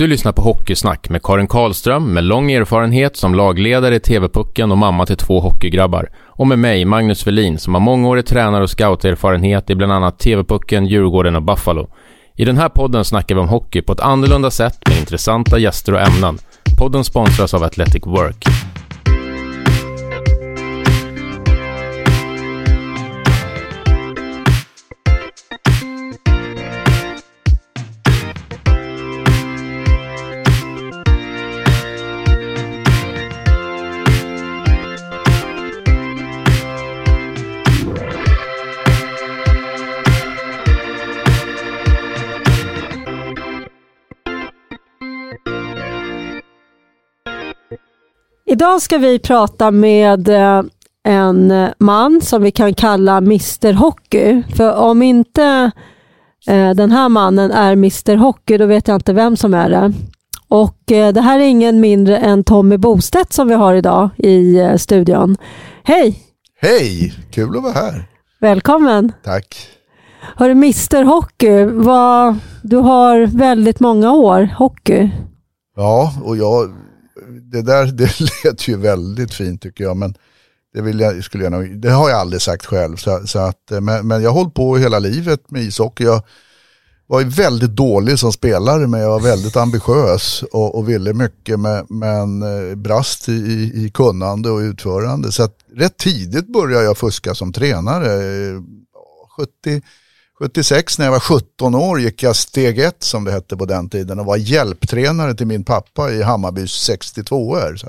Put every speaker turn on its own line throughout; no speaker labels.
Du lyssnar på Hockeysnack med Karin Karlström med lång erfarenhet som lagledare i TV-pucken och mamma till två hockeygrabbar. Och med mig, Magnus Velin, som har mångårig tränare och scouterfarenhet i bland annat TV-pucken, Djurgården och Buffalo. I den här podden snackar vi om hockey på ett annorlunda sätt med intressanta gäster och ämnen. Podden sponsras av Athletic Work.
Idag ska vi prata med eh, en man som vi kan kalla Mr Hockey. För om inte eh, den här mannen är Mr Hockey, då vet jag inte vem som är det. Och eh, det här är ingen mindre än Tommy Bostedt som vi har idag i studion. Hej!
Hej! Kul att vara här.
Välkommen.
Tack.
Hörru, Mr Hockey, vad, du har väldigt många år hockey.
Ja, och jag det där det lät ju väldigt fint tycker jag. Men det, vill jag, skulle jag nog, det har jag aldrig sagt själv. Så, så att, eh, men, men jag har hållit på hela livet med ishockey. Jag var väldigt dålig som spelare men jag var väldigt ambitiös och, och ville mycket med, men eh, brast i, i kunnande och utförande. Så att rätt tidigt började jag fuska som tränare. Eh, 70, 76 när jag var 17 år gick jag steg ett som det hette på den tiden och var hjälptränare till min pappa i Hammarbys 62 er så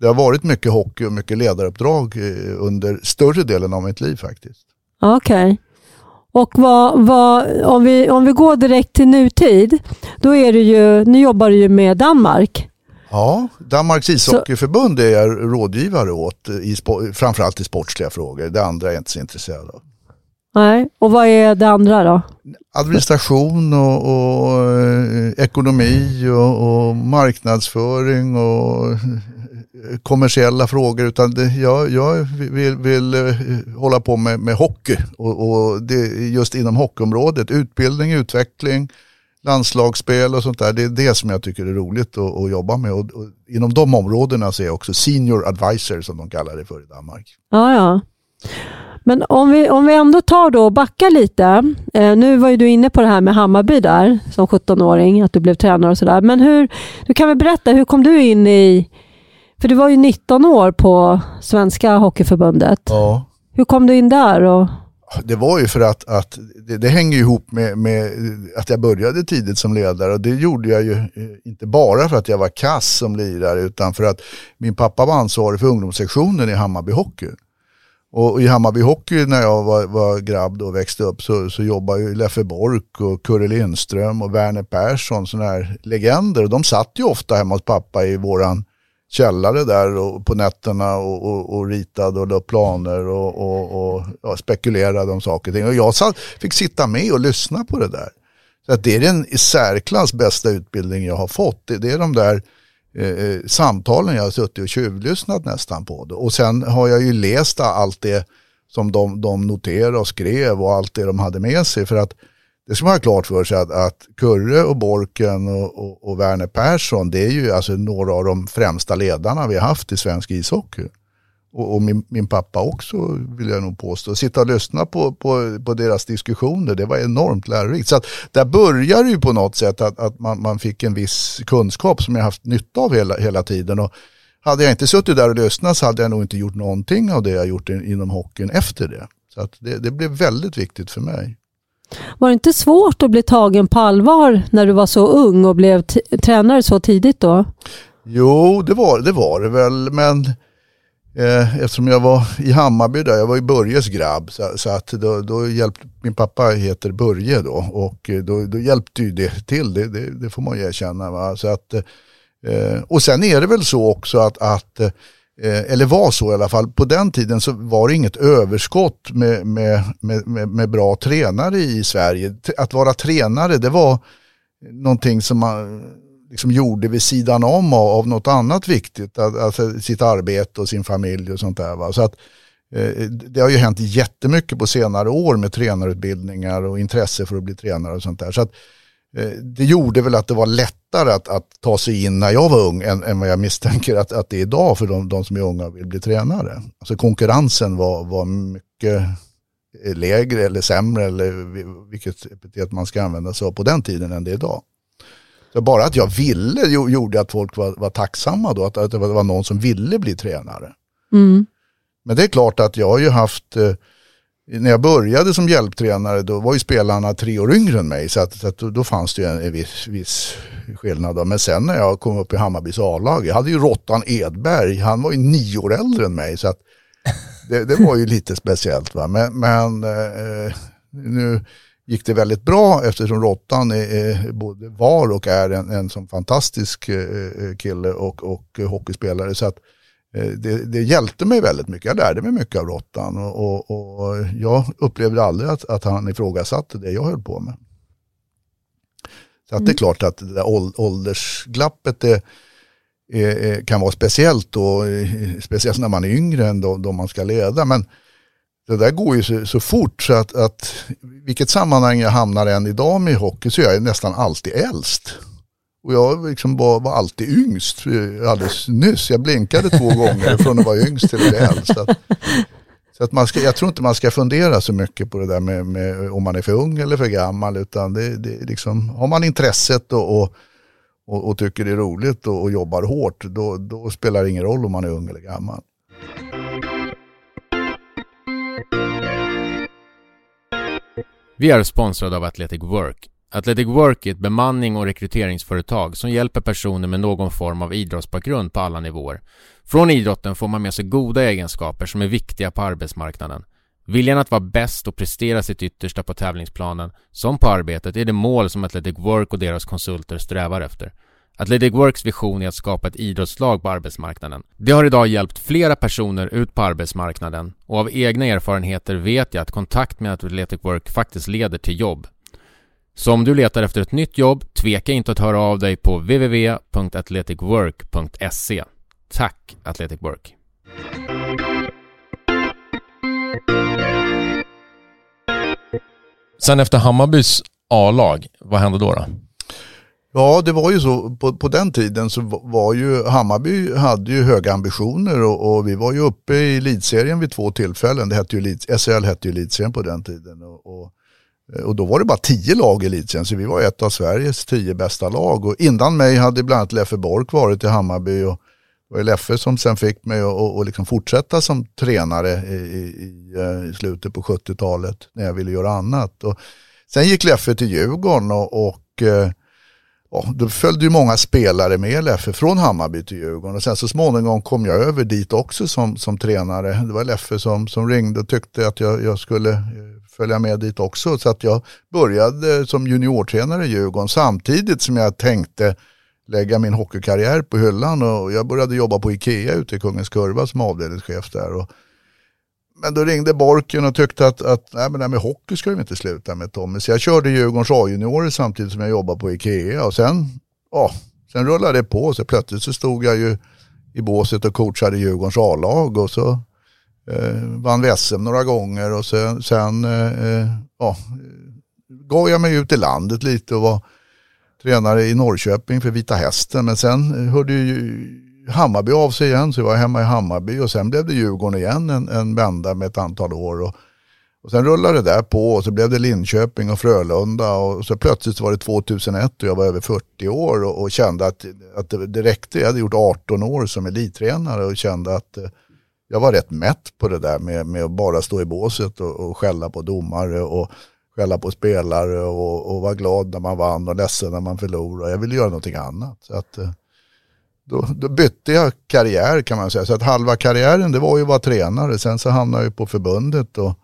Det har varit mycket hockey och mycket ledaruppdrag eh, under större delen av mitt liv faktiskt.
Okej. Okay. Och vad, vad, om, vi, om vi går direkt till nutid, då är du ju, nu jobbar du ju med Danmark.
Ja, Danmarks ishockeyförbund är jag rådgivare åt, i, framförallt i sportsliga frågor. Det andra är jag inte så intresserad av.
Nej, och vad är det andra då?
Administration och, och eh, ekonomi och, och, marknadsföring och eh, kommersiella frågor. Utan det, jag, jag vill, vill eh, hålla på med, med hockey och, och det, just inom hockeyområdet. Utbildning, utveckling, landslagsspel och sånt där. Det är det som jag tycker är roligt att, att jobba med. Och, och, inom de områdena så är jag också senior advisor som de kallar det för i Danmark.
Ja, ja. Men om vi, om vi ändå tar då och backar lite. Eh, nu var ju du inne på det här med Hammarby där som 17-åring, att du blev tränare och sådär. Men hur, du kan väl berätta, hur kom du in i, för du var ju 19 år på Svenska Hockeyförbundet.
Ja.
Hur kom du in där? Och...
Det var ju för att, att det, det hänger ihop med, med, att jag började tidigt som ledare och det gjorde jag ju eh, inte bara för att jag var kass som lirare utan för att min pappa var ansvarig för ungdomssektionen i Hammarby Hockey. Och i Hammarby Hockey när jag var, var grabb och växte upp så, så jobbade ju Leffe Bork och Kurre Lindström och Werner Persson, sådana här legender. Och de satt ju ofta hemma hos pappa i våran källare där och på nätterna och, och, och ritade och la planer och, och, och ja, spekulerade om saker och ting. Och jag satt, fick sitta med och lyssna på det där. Så att det är den i särklass bästa utbildning jag har fått. Det, det är de där Eh, eh, samtalen jag har suttit och tjuvlyssnat nästan på det. Och sen har jag ju läst allt det som de, de noterade och skrev och allt det de hade med sig. För att det ska man ha klart för sig att, att Kurre och Borken och, och, och Werner Persson det är ju alltså några av de främsta ledarna vi har haft i svensk ishockey och, och min, min, pappa också vill jag nog påstå. Sitta och lyssna på, på, på deras diskussioner, det var enormt lärorikt. Så att där börjar det ju på något sätt att, att man, man fick en viss kunskap som jag haft nytta av hela, hela tiden. Och hade jag inte suttit där och lyssnat så hade jag nog inte gjort någonting av det jag gjort inom hockeyn efter det. Så att det, det blev väldigt viktigt för mig.
Var det inte svårt att bli tagen på allvar när du var så ung och blev tränare så tidigt då?
Jo, det var det, var det väl, men Eh, eftersom jag var i Hammarby där, jag var ju Börjes grabb. Så, så, att då, då hjälpte, min pappa heter Börje då och eh, då, då hjälpte ju det till, det, det, det får man ju erkänna. Va? Så att, eh, och sen är det väl så också att, att eh, eller var så i alla fall, på den tiden så var det inget överskott med, med, med, med, bra tränare i Sverige. Att vara tränare det var någonting som man liksom gjorde vid sidan om av, av något annat viktigt, alltså sitt arbete och sin familj och sånt där. Va? Så att, eh, det har ju hänt jättemycket på senare år med tränarutbildningar och intresse för att bli tränare och sånt där. Så att, eh, det gjorde väl att det var lättare att, att ta sig in när jag var ung än, än vad jag misstänker att, att det är idag för de, de som är unga och vill bli tränare. Alltså konkurrensen var, var mycket lägre eller sämre eller vilket epitet man ska använda sig av på den tiden än det är idag. Så bara att jag ville gjorde att folk var, var tacksamma då, att, att det var någon som ville bli tränare.
Mm.
Men det är klart att jag har ju haft, eh, när jag började som hjälptränare då var ju spelarna tre år yngre än mig så att, så att då fanns det ju en, en viss, viss skillnad. Då. Men sen när jag kom upp i Hammarbys A-lag, jag hade ju Rottan Edberg, han var ju nio år äldre än mig så att det, det var ju lite speciellt. Va? Men, men eh, nu gick det väldigt bra eftersom Rottan är, är, både var och är en, en sån fantastisk eh, eh kille och, och hockeyspelare. Så att, eh, det, det hjälpte mig väldigt mycket. Jag lärde mig mycket av Rottan och, och, och jag upplevde aldrig att, att han ifrågasatte det jag höll på med. Så att det är mm. klart att det där åldersglappet det, kan vara speciellt då, speciellt när man är yngre än då, då man ska leda. Men det där går ju så, så fort så att, att vilket sammanhang jag hamnar än idag med hockey så är jag nästan alltid äldst. Och jag liksom var, var alltid yngst alldeles nyss. Jag blinkade två gånger från att vara yngst till att bli äldst. Så att, så att man ska, jag tror inte man ska fundera så mycket på det där med, med om man är för ung eller för gammal. Utan det, det liksom, har man intresset och, och, och, och tycker det är roligt och, och jobbar hårt, då, då spelar det ingen roll om man är ung eller gammal.
Vi är sponsrade av Athletic Work. Athletic Work är ett bemanning och rekryteringsföretag som hjälper personer med någon form av idrottsbakgrund på alla nivåer. Från idrotten får man med sig goda egenskaper som är viktiga på arbetsmarknaden. Viljan att vara bäst och prestera sitt yttersta på tävlingsplanen, som på arbetet, är det mål som Athletic Work och deras konsulter strävar efter. Athletic Works vision är att skapa ett idrottslag på arbetsmarknaden. Det har idag hjälpt flera personer ut på arbetsmarknaden och av egna erfarenheter vet jag att kontakt med Athletic Work faktiskt leder till jobb. Så om du letar efter ett nytt jobb, tveka inte att höra av dig på www.athleticwork.se. Tack Athletic Work!
Sen efter Hammarbys A-lag, vad hände då? då?
Ja, det var ju så. På, på den tiden så var ju Hammarby hade ju höga ambitioner och, och vi var ju uppe i elitserien vid två tillfällen. Det hette ju, SHL hette ju elitserien på den tiden. Och, och, och, då var det bara tio lag i elitserien så vi var ett av Sveriges tio bästa lag. Och innan mig hade bland annat Leffe Bork varit i Hammarby och det var Leffe som sen fick mig att liksom fortsätta som tränare i, i, i eh, slutet på 70-talet när jag ville göra annat. Och sen gick Leffe till Djurgården och, och eh, ja, då följde ju många spelare med Leffe från Hammarby till Djurgården och sen så småningom kom jag över dit också som, som tränare. Det var Leffe som, som ringde och tyckte att jag, jag skulle eh, följa med dit också så att jag började som juniortränare i Djurgården samtidigt som jag tänkte lägga min hockeykarriär på hyllan och jag började jobba på Ikea ute i Kungens Kurva som avdelningschef där. Och men då ringde Borken och tyckte att, att nej, men det här med hockey ska vi inte sluta med Tommy. Så jag körde Djurgårdens A-juniorer samtidigt som jag jobbade på Ikea. Och sen, ja, sen rullade det på. Så plötsligt så stod jag ju i båset och coachade Djurgårdens A-lag. Och så eh, vann SM några gånger. Och sen, sen eh, eh, ja, gav jag mig ut i landet lite och var tränare i Norrköping för Vita Hästen. Men sen hörde ju Hammarby av sig igen, så jag var hemma i Hammarby och sen blev det Djurgården igen en, en vända med ett antal år. Och, och sen rullade det där på och så blev det Linköping och Frölunda och så plötsligt var det 2001 och jag var över 40 år och, och kände att, att det, det räckte. Jag hade gjort 18 år som elittränare och kände att eh, jag var rätt mätt på det där med, med att bara stå i båset och, och skälla på domare och skälla på spelare och, och vara glad när man vann och ledsen när man förlorade. Jag ville göra någonting annat. Så att, eh, då, då, bytte jag karriär kan man säga. Så att halva karriären det var ju att vara tränare. Sen så hamnade jag på förbundet och,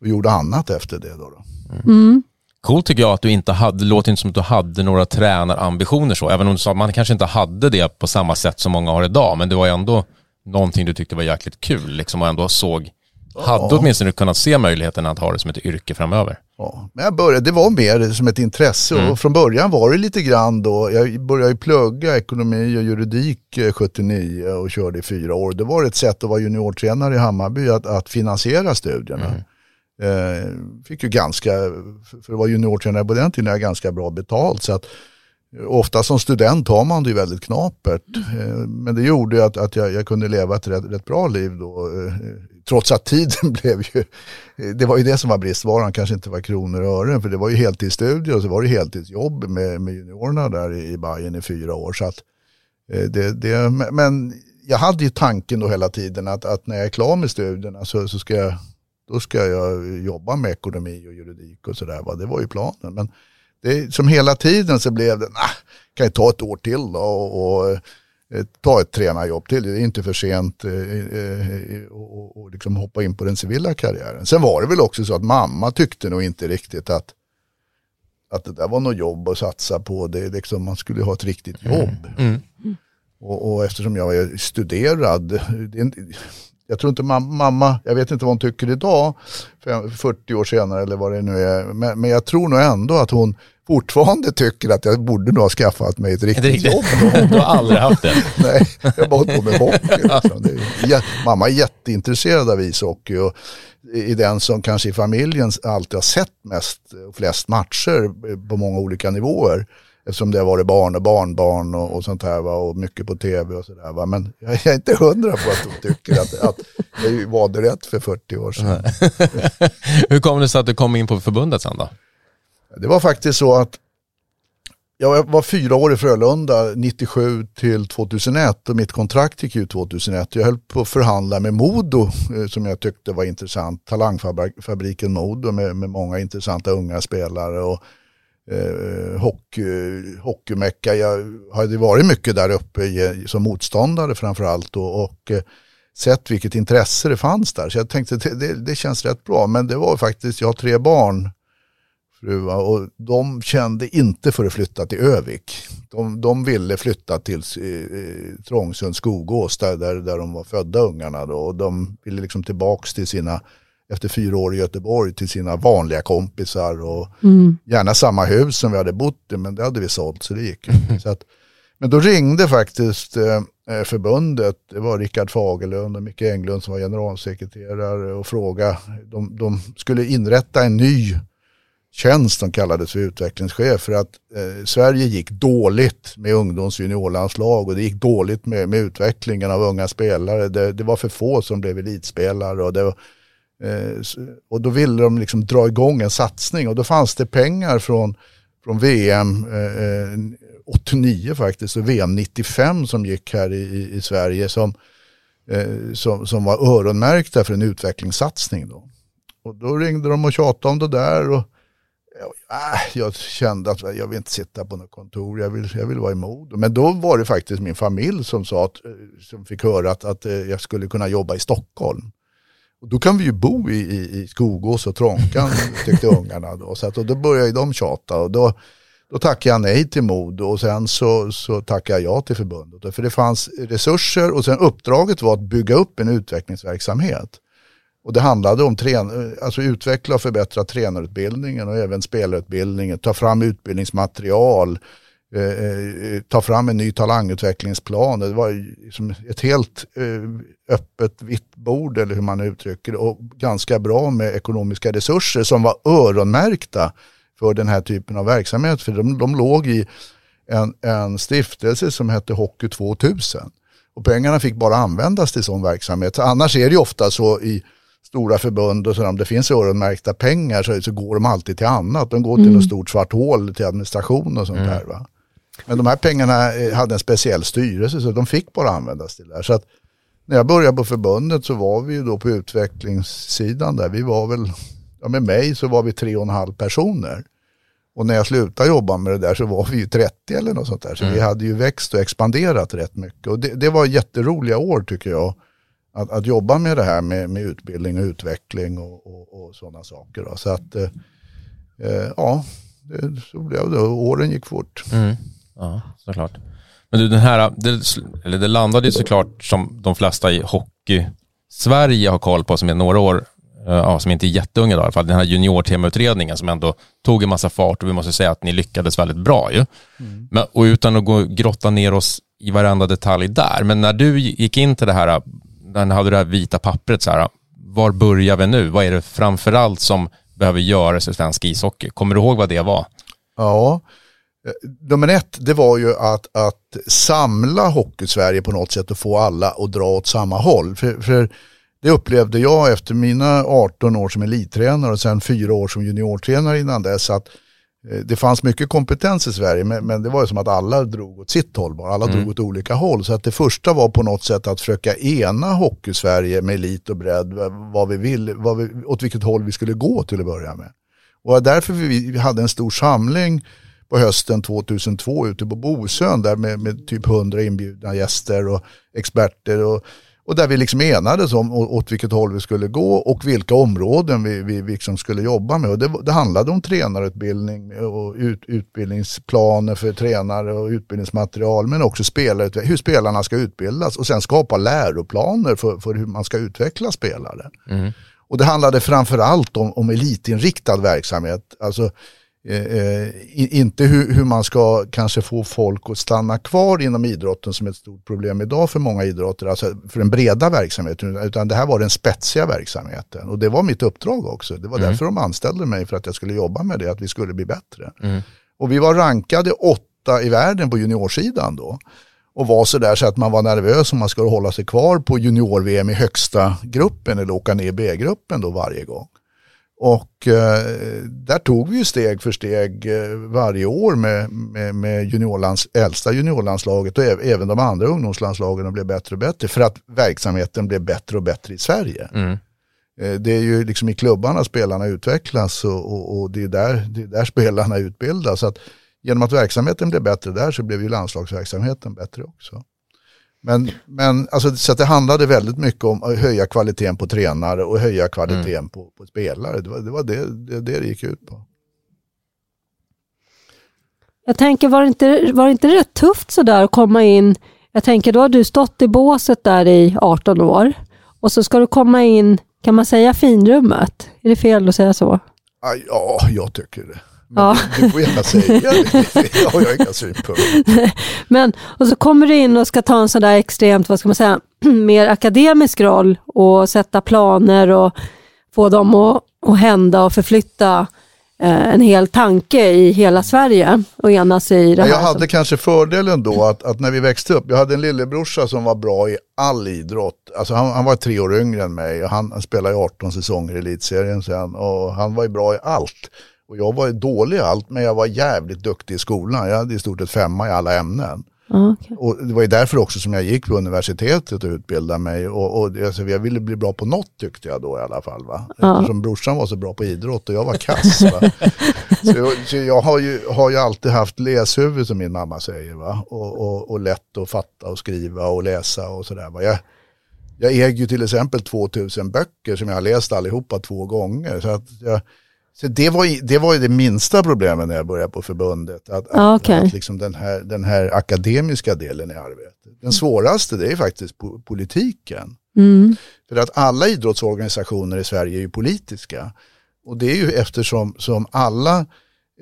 och gjorde annat efter det. Då, då.
Mm. Coolt tycker jag att du inte hade, det låter inte som att du hade några tränarambitioner så, även om du sa att man kanske inte hade det på samma sätt som många har idag, men det var ändå någonting du tyckte var jäkligt kul liksom och ändå såg hade ja. åtminstone kunnat se möjligheten att ha det som ett yrke framöver.
Ja, men jag började, det var mer som ett intresse mm. och från början var det lite grann då, jag började plugga ekonomi och juridik 79 eh, och körde i fyra år. Det var ett sätt att vara juniortränare i Hammarby att, att finansiera studierna. Mm. Eh, fick ju ganska, för det var juniortränare på den tiden, ganska bra betalt. Så att Ofta som student har man det ju väldigt knapert. Eh, men det gjorde att, att jag, jag kunde leva ett rätt, rätt, bra liv då. Eh, trots att tiden blev ju, det var ju det som var bristvaran, kanske inte var kronor och ören. För det var ju heltidsstudier och så var det heltidsjobb med, med juniorerna där i, Bayern i fyra år. Så att, eh, det, det, men jag hade ju tanken då hela tiden att, att när jag är klar med studierna så, så ska jag, då ska jag jobba med ekonomi och juridik och sådär. Det var ju planen. Men, det, som hela tiden så blev det, nah, kan jag ta ett år till då och, och ta ett tränarjobb till. Det är inte för sent eh, eh, och, och liksom hoppa in på den civila karriären. Sen var det väl också så att mamma tyckte nog inte riktigt att, att det där var något jobb att satsa på. Det, liksom, man skulle ha ett riktigt mm. jobb. Mm. Mm. Och, och, eftersom jag är studerad, det, jag tror inte mamma, jag vet inte vad hon tycker idag, 40 år senare eller vad det nu är, men, men jag tror nog ändå att hon fortfarande tycker att jag borde nog ha skaffat mig ett riktigt, riktigt. jobb.
du har aldrig haft det?
Nej, jag har bara hållit på med hockey. Liksom. mamma är jätteintresserad av ishockey och är den som kanske i familjen alltid har sett mest och flest matcher på många olika nivåer. Eftersom det har varit barn och barnbarn och, och sånt här va? och mycket på tv och sådär. Men jag är inte hundra på att de tycker att, att jag var rätt för 40 år sedan.
Hur kom det sig att du kom in på förbundet sen då?
Det var faktiskt så att jag var fyra år i Frölunda, 97 till 2001 och mitt kontrakt gick ut 2001. Jag höll på att förhandla med Modo eh, som jag tyckte var intressant. Talangfabriken Modo med, med många intressanta unga spelare och eh, hockey, hockeymecka. Jag hade varit mycket där uppe som motståndare framförallt och, och eh, sett vilket intresse det fanns där. Så jag tänkte det, det, det känns rätt bra. Men det var faktiskt, jag har tre barn fruar och de kände inte för att flytta till Övik. De, de ville flytta till eh, Trångsund, Skogås där, där, de var födda ungarna då, och de ville liksom tillbaks till sina efter fyra år i Göteborg till sina vanliga kompisar och mm. gärna samma hus som vi hade bott i men det hade vi sålt så det gick så att, Men då ringde faktiskt eh, eh, förbundet, det var Rickard Fagerlund och Micke Englund som var generalsekreterare och frågade, de, de skulle inrätta en ny tjänst som kallades för utvecklingschef för att eh, Sverige gick dåligt med ungdoms och juniorlandslag och det gick dåligt med, med utvecklingen av unga spelare. Det, det var för få som blev elitspelare och, det, eh, och då ville de liksom dra igång en satsning och då fanns det pengar från, från VM eh, eh 89 faktiskt och VM 95 som gick här i, i Sverige som, eh, som, som var öronmärkta för en utvecklingssatsning. Då. Och då ringde de och tjatade om det där och Äh, jag kände att jag vill inte sitta på något kontor, jag vill, jag vill vara i mod. Men då var det faktiskt min familj som sa att, eh, som fick höra att, att eh, jag skulle kunna jobba i Stockholm. Och då kan vi ju bo i, i, i Skogås och Trånkan tyckte ungarna då. Så att, och då började de tjata och då, då tackade jag nej till mod och sen så, så tackade jag ja till förbundet. För det fanns resurser och sen uppdraget var att bygga upp en utvecklingsverksamhet. Och det handlade om att alltså utveckla och förbättra tränarutbildningen och även spelarutbildningen, ta fram utbildningsmaterial, eh, eh ta fram en ny talangutvecklingsplan. Det var liksom ett helt eh, öppet vitt bord eller hur man uttrycker det och ganska bra med ekonomiska resurser som var öronmärkta för den här typen av verksamhet. För de, de låg i en, en stiftelse som hette Hockey 2000. Och pengarna fick bara användas till sån verksamhet. Annars är det ju ofta så i stora förbund och så om det finns öronmärkta pengar så, så går de alltid till annat. De går till mm. något stort svart hål till administration och sånt mm. där. Va? Men de här pengarna eh, hade en speciell styrelse så de fick bara användas till det här. Så att när jag började på förbundet så var vi ju då på utvecklingssidan där. Vi var väl, ja med mig så var vi tre och en halv personer. Och när jag slutade jobba med det där så var vi ju 30 eller något sånt där. Så mm. vi hade ju växt och expanderat rätt mycket. Och det, det var jätteroliga år tycker jag att, att jobba med det här med, med utbildning och utveckling och, och, och sådana saker. Då. Så att, eh, eh, ja, det, så blev det. Åren gick fort.
Mm. Ja, såklart. Men du, den här, det, eller det landade ju såklart som de flesta i hockey Sverige har koll på som är några år, eh, ja, som inte är jätteunga då, i alla fall, den här junior-temautredningen som ändå tog en massa fart och vi måste säga att ni lyckades väldigt bra ju. Mm. Men, och utan att gå grotta ner oss i varenda detalj där, men när du gick in till det här när ni hade det här vita pappret, så här, var börjar vi nu? Vad är det framförallt som behöver göras i svensk ishockey? Kommer du ihåg vad det var?
Ja, eh, nummer ett det var ju att, att samla Hockeysverige på något sätt och få alla att dra åt samma håll. För, för det upplevde jag efter mina 18 år som elittränare och sen fyra år som juniortränare innan dess att eh, det fanns mycket kompetens i Sverige men, men det var ju som att alla drog åt sitt håll bara. Alla mm. drog åt olika håll. Så att det första var på något sätt att försöka ena Hockeysverige med elit och bredd. Vad vi vill, vad vi, åt vilket håll vi skulle gå till att börja med. Och därför vi hade en stor samling på hösten 2002 ute på Bosön där med, med typ 100 inbjudna gäster och experter. Och, och där vi liksom enades om åt vilket håll vi skulle gå och vilka områden vi, vi liksom skulle jobba med. Och det, det handlade om tränarutbildning och ut, utbildningsplaner för tränare och utbildningsmaterial men också spelare, hur spelarna ska utbildas och sen skapa läroplaner för, för hur man ska utveckla spelare. Mm. Och det handlade framförallt om, om elitinriktad verksamhet. Alltså, eh, eh inte hur, hur, man ska kanske få folk att stanna kvar inom idrotten som är ett stort problem idag för många idrotter, alltså för den breda verksamheten, utan det här var den spetsiga verksamheten. Och det var mitt uppdrag också. Det var mm. därför de anställde mig, för att jag skulle jobba med det, att vi skulle bli bättre. Mm. Och vi var rankade åtta i världen på juniorsidan då och var så där så att man var nervös om man skulle hålla sig kvar på junior-VM i högsta gruppen eller åka ner i B-gruppen då varje gång. Och eh, där tog vi ju steg för steg eh, varje år med, med, med juniorlands, äldsta juniorlandslaget och även de andra ungdomslandslagen och blev bättre och bättre för att verksamheten blev bättre och bättre i Sverige. Mm. Eh, det är ju liksom i klubbarna spelarna utvecklas och, och, och det, är där, det är där spelarna utbildas. Så att genom att verksamheten blev bättre där så blev ju landslagsverksamheten bättre också. Men, men alltså, så det handlade väldigt mycket om att höja kvaliteten på tränare och höja kvaliteten mm. på, på, spelare. Det var det var det, det, det, det gick ut på.
Jag tänker, var det inte, var det inte rätt tufft sådär att komma in? Jag tänker, då har du stått i båset där i 18 år och så ska du komma in, kan man säga finrummet? Är det fel att säga så?
Ja, jag tycker det. Men ja. du, får gärna säga det, jag har inga synpunkter.
Men, och så kommer du in och ska ta en sån där extremt, vad ska man säga, mer akademisk roll och sätta planer och få dem att, att hända och förflytta eh, en hel tanke i hela Sverige och enas i det här.
Jag hade kanske fördelen då att, att när vi växte upp, jag hade en lillebrorsa som var bra i all idrott. Alltså han, han var tre år yngre än mig och han, han spelade 18 säsonger i elitserien sen och han var ju bra i allt. Och jag var dålig i allt, men jag var jävligt duktig i skolan. Jag hade i stort sett femma i alla ämnen. okay. Och det var ju därför också som jag gick på universitetet och utbildade mig. Och, och alltså, jag ville bli bra på något tyckte jag då i alla fall. Va? Ja. Eftersom brorsan var så bra på idrott och jag var kass. så, jag, så jag har ju, har ju alltid haft läshuvud som min mamma säger. Va? Och, och, och lätt att fatta och skriva och läsa och sådär. Jag, jag äger ju till exempel 2000 böcker som jag har läst allihopa två gånger. Så att jag, så det var, det var ju det minsta problemet när jag började på förbundet. Att,
ah, okay.
att, att liksom den, här, den här akademiska delen i arbetet. Den svåraste det är faktiskt politiken. Mm. För att alla idrottsorganisationer i Sverige är ju politiska. Och det är ju eftersom som alla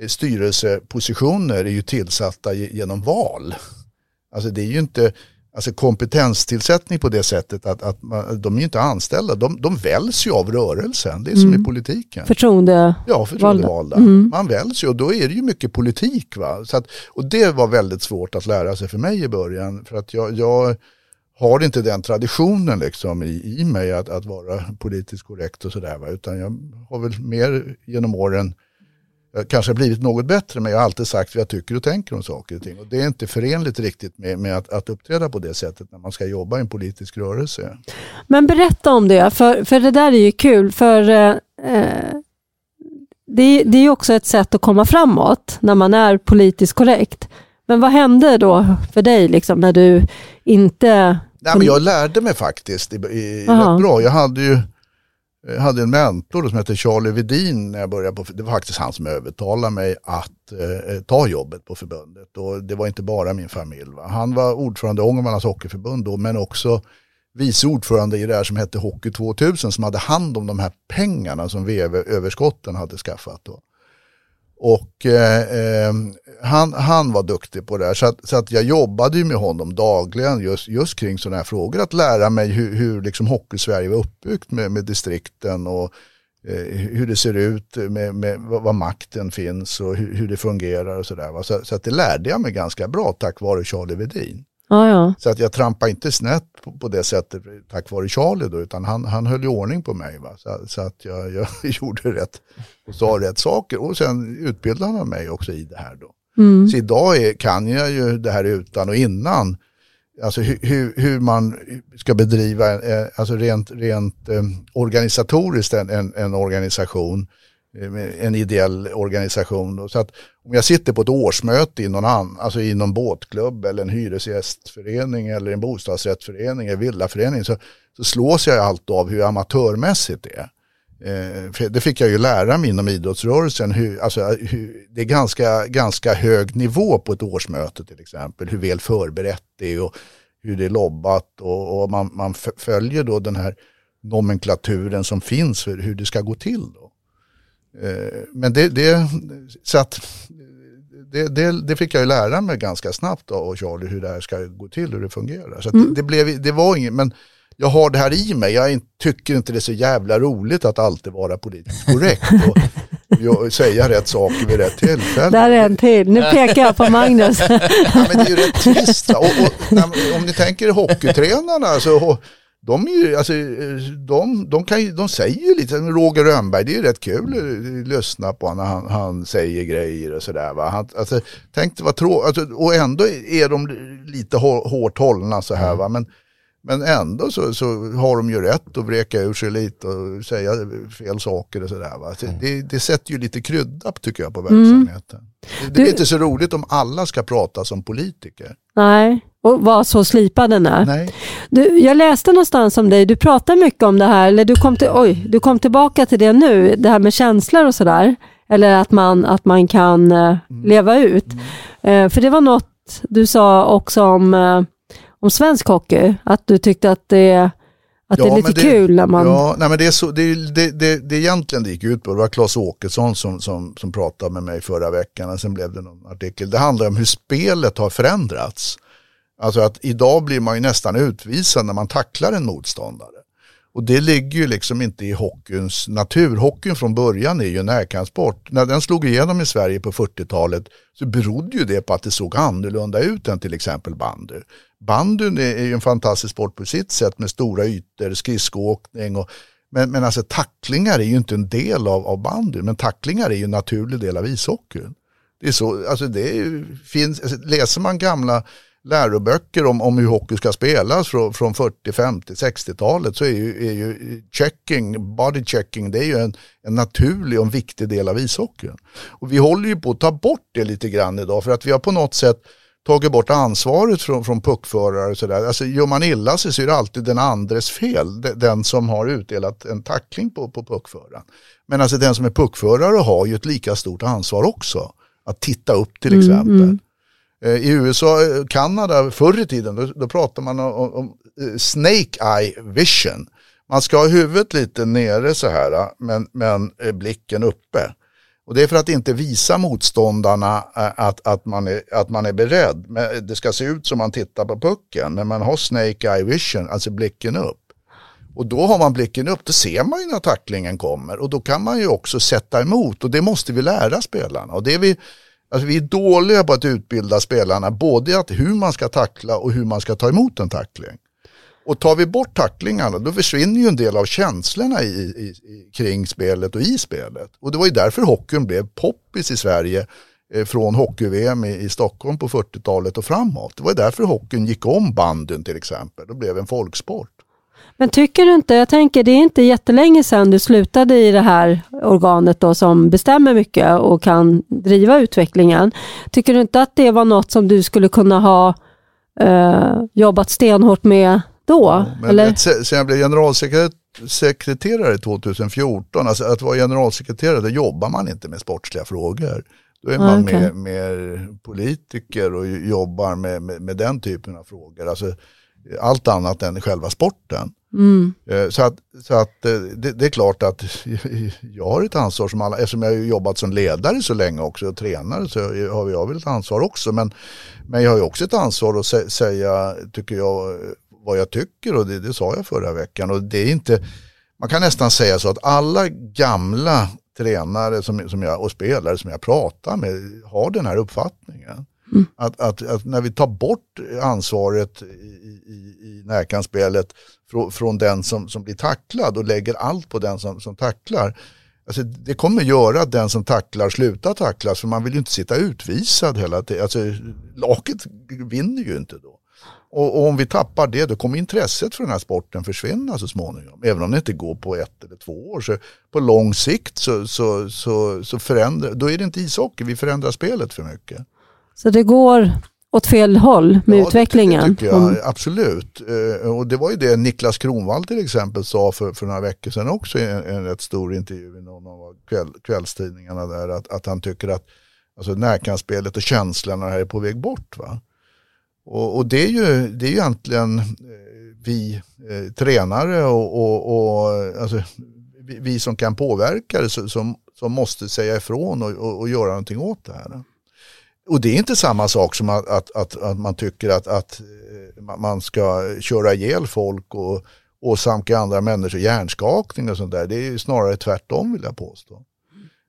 styrelsepositioner är ju tillsatta genom val. Alltså det är ju inte, alltså kompetenstillsättning på det sättet att, att man, de är inte anställda, de, de väljs ju av rörelsen, det är som mm. i politiken.
Förtroende
ja, förtroendevalda. Mm. Man väljs ju och då är det ju mycket politik. Va? Så att, och det var väldigt svårt att lära sig för mig i början, för att jag, jag har inte den traditionen liksom i, i mig att, att vara politiskt korrekt och sådär, utan jag har väl mer genom åren jag kanske har blivit något bättre men jag har alltid sagt vad jag tycker och tänker om saker och ting. Och det är inte förenligt riktigt med, med att, att uppträda på det sättet när man ska jobba i en politisk rörelse.
Men berätta om det, för, för det där är ju kul. För eh, det, det är också ett sätt att komma framåt när man är politiskt korrekt. Men vad hände då för dig liksom, när du inte...
Nej, men jag lärde mig faktiskt i, i, rätt bra. Jag hade ju jag hade en mentor som hette Charlie Vedin när jag började på, det var faktiskt han som övertalade mig att eh, eh ta jobbet på förbundet och det var inte bara min familj. Va? Han var ordförande i Ångermanlands hockeyförbund då, men också vice ordförande i det här som hette Hockey 2000 som hade hand om de här pengarna som VV-överskotten hade skaffat. Då. Och eh, eh han, han var duktig på det här så att, så att jag jobbade ju med honom dagligen just, just kring sådana här frågor. Att lära mig hur, hur liksom Hockey-Sverige var uppbyggt med, med distrikten och eh, hur det ser ut, med, med var makten finns och hur, hur det fungerar och sådär. Så, så att det lärde jag mig ganska bra tack vare Charlie Wedin.
Ja, ja.
Så att jag trampade inte snett på, på, det sättet tack vare Charlie då, utan han, han höll i ordning på mig. Va? Så, så att jag, jag gjorde rätt och sa rätt saker. Och sen utbildade han mig också i det här då.
Mm.
Så idag är, kan jag ju det här utan och innan. Alltså hur, hur man ska bedriva, eh, alltså rent, rent eh, organisatoriskt en, en, en organisation eh, en ideell organisation. Så att om jag sitter på ett årsmöte i någon, annan, alltså i någon båtklubb eller en hyresgästförening eller en bostadsrättsförening eller villaförening så, så slås jag allt av hur amatörmässigt det är. Eh, det fick jag ju lära mig inom idrottsrörelsen. Hur, alltså, hur, det är ganska, ganska hög nivå på ett årsmöte till exempel. Hur väl förberett det är och hur det är lobbat. Och, och man, man följer då den här nomenklaturen som finns för hur det ska gå till. Då. Eh, men det, det, så att, det, det, det, fick jag ju lära mig ganska snabbt och Charlie hur det här ska gå till, hur det fungerar. Så mm. det, det, blev, det var inget, men jag har det här i mig. Jag tycker inte det är så jävla roligt att alltid vara politiskt korrekt och säga rätt saker vid rätt tillfälle.
Där är en till. Nu pekar jag på Magnus.
ja, men det är ju rätt trist. Och, och, om ni tänker hockeytränarna så de, är ju, alltså, de, de, kan de säger ju lite, Roger Rönnberg, det är ju rätt kul att lyssna på när han, han säger grejer och sådär. Alltså, tänk var trå alltså, och ändå är de lite hårt hållna så här. Va? Men, men ändå så, så, har de ju rätt att vreka ur sig lite och säga fel saker och sådär. Va? Så mm. det, det sätter ju lite krydda tycker jag på mm. verksamheten. Mm. Det, det blir inte så roligt om alla ska prata som politiker.
Nej, och vara så slipad den är.
Nej.
Du, jag läste någonstans om dig, du pratar mycket om det här, eller du kom, till, oj, du kom tillbaka till det nu, det här med känslor och sådär. Eller att man, att man kan uh, mm. leva ut. Mm. Uh, för det var något du sa också om uh, om svensk hockey? Att du tyckte att det, att ja, det är lite det, kul när man...
Ja, nej, men det, är så, det, det, det, det egentligen det gick ut på, det var Claes Åkesson som, som, som pratade med mig förra veckan och sen blev det någon artikel. Det handlar om hur spelet har förändrats. Alltså att idag blir man ju nästan utvisad när man tacklar en motståndare. Och det ligger ju liksom inte i hockeyns natur. Hockeyn från början är ju en närkampssport. När den slog igenom i Sverige på 40-talet så berodde ju det på att det såg annorlunda ut än till exempel bandy. Bandyn är ju en fantastisk sport på sitt sätt med stora ytor, skridskoåkning och men, men alltså tacklingar är ju inte en del av, av bandyn, men tacklingar är ju en naturlig del av ishockeyn. Det är så, alltså det är, finns, alltså läser man gamla läroböcker om, om hur hockey ska spelas från, från 40, 50, 60-talet så är ju, är ju checking, body checking, det är ju en, en naturlig och en viktig del av ishockeyn. Och vi håller ju på att ta bort det lite grann idag för att vi har på något sätt tagit bort ansvaret från, från puckförare och sådär. Alltså gör man illa sig så är det alltid den andres fel, den som har utdelat en tackling på, på puckföraren. Men alltså den som är puckförare har ju ett lika stort ansvar också. Att titta upp till mm, exempel. Mm, mm. I USA, eh, Kanada, förr i tiden, då, då pratar man om, om, om, eh, snake eye vision. Man ska ha huvudet lite nere så här, men, men blicken uppe. Och det är för att inte visa motståndarna att, att, man, är, att man är beredd. Men det ska se ut som man tittar på pucken, men man har snake eye vision, alltså blicken upp. Och då har man blicken upp, då ser man ju när tacklingen kommer och då kan man ju också sätta emot och det måste vi lära spelarna. Och det är vi, alltså vi är dåliga på att utbilda spelarna både att hur man ska tackla och hur man ska ta emot en tackling. Och tar vi bort tacklingarna då försvinner ju en del av känslorna i, i, i, kring spelet och i spelet. Och det var ju därför hockeyn blev poppis i Sverige eh, från hockey-VM i, i, Stockholm på 40-talet och framåt. Det var därför hockeyn gick om banden till exempel och blev en folksport.
Men tycker du inte, jag tänker det är inte jättelänge sedan du slutade i det här organet då som bestämmer mycket och kan driva utvecklingen. Tycker du inte att det var något som du skulle kunna ha eh, jobbat stenhårt med då?
Ja, eller? Sen jag blev generalsekreterare 2014, alltså att vara generalsekreterare, då jobbar man inte med sportsliga frågor. Då är man okay. mer, mer, politiker och jobbar med, med, med, den typen av frågor. Alltså, allt annat än själva sporten.
Mm.
Eh, Så att, så att eh, det, det är klart att jag har ett ansvar som alla, eftersom jag har jobbat som ledare så länge också och tränare så har jag väl ett ansvar också. Men, men jag har ju också ett ansvar att sä, säga, tycker jag, vad jag tycker och det, det sa jag förra veckan. Och det är inte, man kan nästan säga så att alla gamla tränare som, som jag, och spelare som jag pratar med har den här uppfattningen. Att, att, att när vi tar bort ansvaret i, i, i närkampsspelet från, från den som, som blir tacklad och lägger allt på den som, som tacklar. Alltså, det kommer göra att den som tacklar slutar tacklas för man vill ju inte sitta utvisad hela tiden. Alltså, laget vinner ju inte då. Och, och om vi tappar det då kommer intresset för den här sporten försvinna så småningom. Även om det inte går på ett eller två år. Så på lång sikt så, så, så, så förändrar, då är det inte ishockey, vi förändrar spelet för mycket.
Så det går åt fel håll med
Ja, det-
utvecklingen?
Det tycker jag,
Mm.
absolut. Eh, Och det var ju det Niklas Kronwall till exempel sa för, för några veckor sedan också i en, en rätt stor intervju i någon av kväll, kvällstidningarna där. Att, att han tycker att alltså, närkampsspelet och känslan här är på väg bort. Va? Och, och det, är ju, det är ju egentligen eh, vi eh, tränare och, och, och alltså, vi, vi som kan påverka det så- som, som måste säga ifrån och, och, och göra någonting åt det här. Och det är inte samma sak som att, att, att, att man tycker att, att eh, man- ska köra ihjäl folk och åsamka andra människor hjärnskakning och sånt där. Det är ju snarare tvärtom vill jag påstå.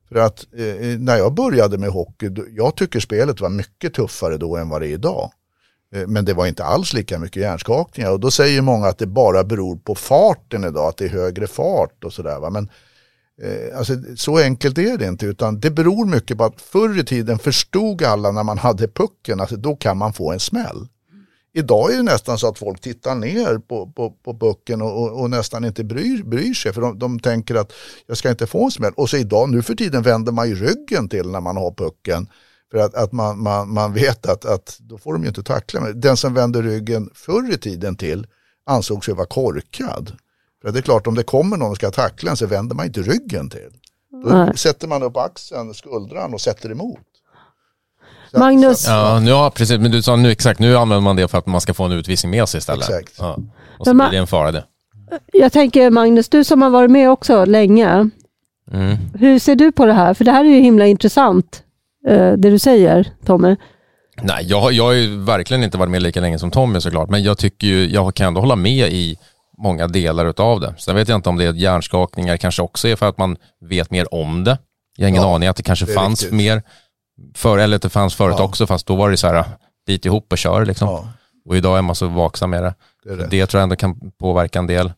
För att eh, när jag började med hockey, jag tycker spelet var mycket tuffare då än vad det är idag. Eh, men det var inte alls lika mycket hjärnskakningar och då säger många att det bara beror på farten idag, att det är högre fart och sådär. va. Men Eh, alltså, så enkelt är det inte utan det beror mycket på att förr i tiden förstod alla när man hade pucken att då kan man få en smäll. Idag är det nästan så att folk tittar ner på, på, på pucken och, och, och nästan inte bryr, bryr sig för de, de tänker att jag ska inte få en smäll. Och så idag nu för tiden vänder man ju ryggen till när man har pucken. För att, att man, man, man vet att, att då får de ju inte tackla. Men den som vänder ryggen förr i tiden till ansågs ju vara korkad. För det är klart om det kommer någon och ska tackla en så vänder man inte ryggen till. Då
Nej.
sätter man upp axeln, skuldran och sätter emot. Så-
Magnus,
så-
Ja, nu, ja, precis. Men du sa nu exakt, nu använder man det för att man ska få en utvisning med sig istället.
Exakt.
Ja. Och så
Men ma-
blir det en fara det.
jag tänker Magnus, du som har varit med också länge.
Mm.
Hur ser du på det här? För det här är ju himla intressant, eh, det du säger Tommy.
Nej, jag, har- jag har ju verkligen inte varit med lika länge som Tommy såklart, men jag tycker ju, jag kan ändå hålla med i många delar utav det. Sen vet jag inte om det är hjärnskakningar, kanske också är för att man vet mer om det. Jag har ingen
Ja,
aning att det kanske
det
fanns
riktigt.
mer för, eller att det fanns förut
Ja.
också, fast då var det så här, dit ihop och kör liksom.
Ja,
Och idag är man så vaksam med det.
det.
Det tror jag ändå kan påverka en del.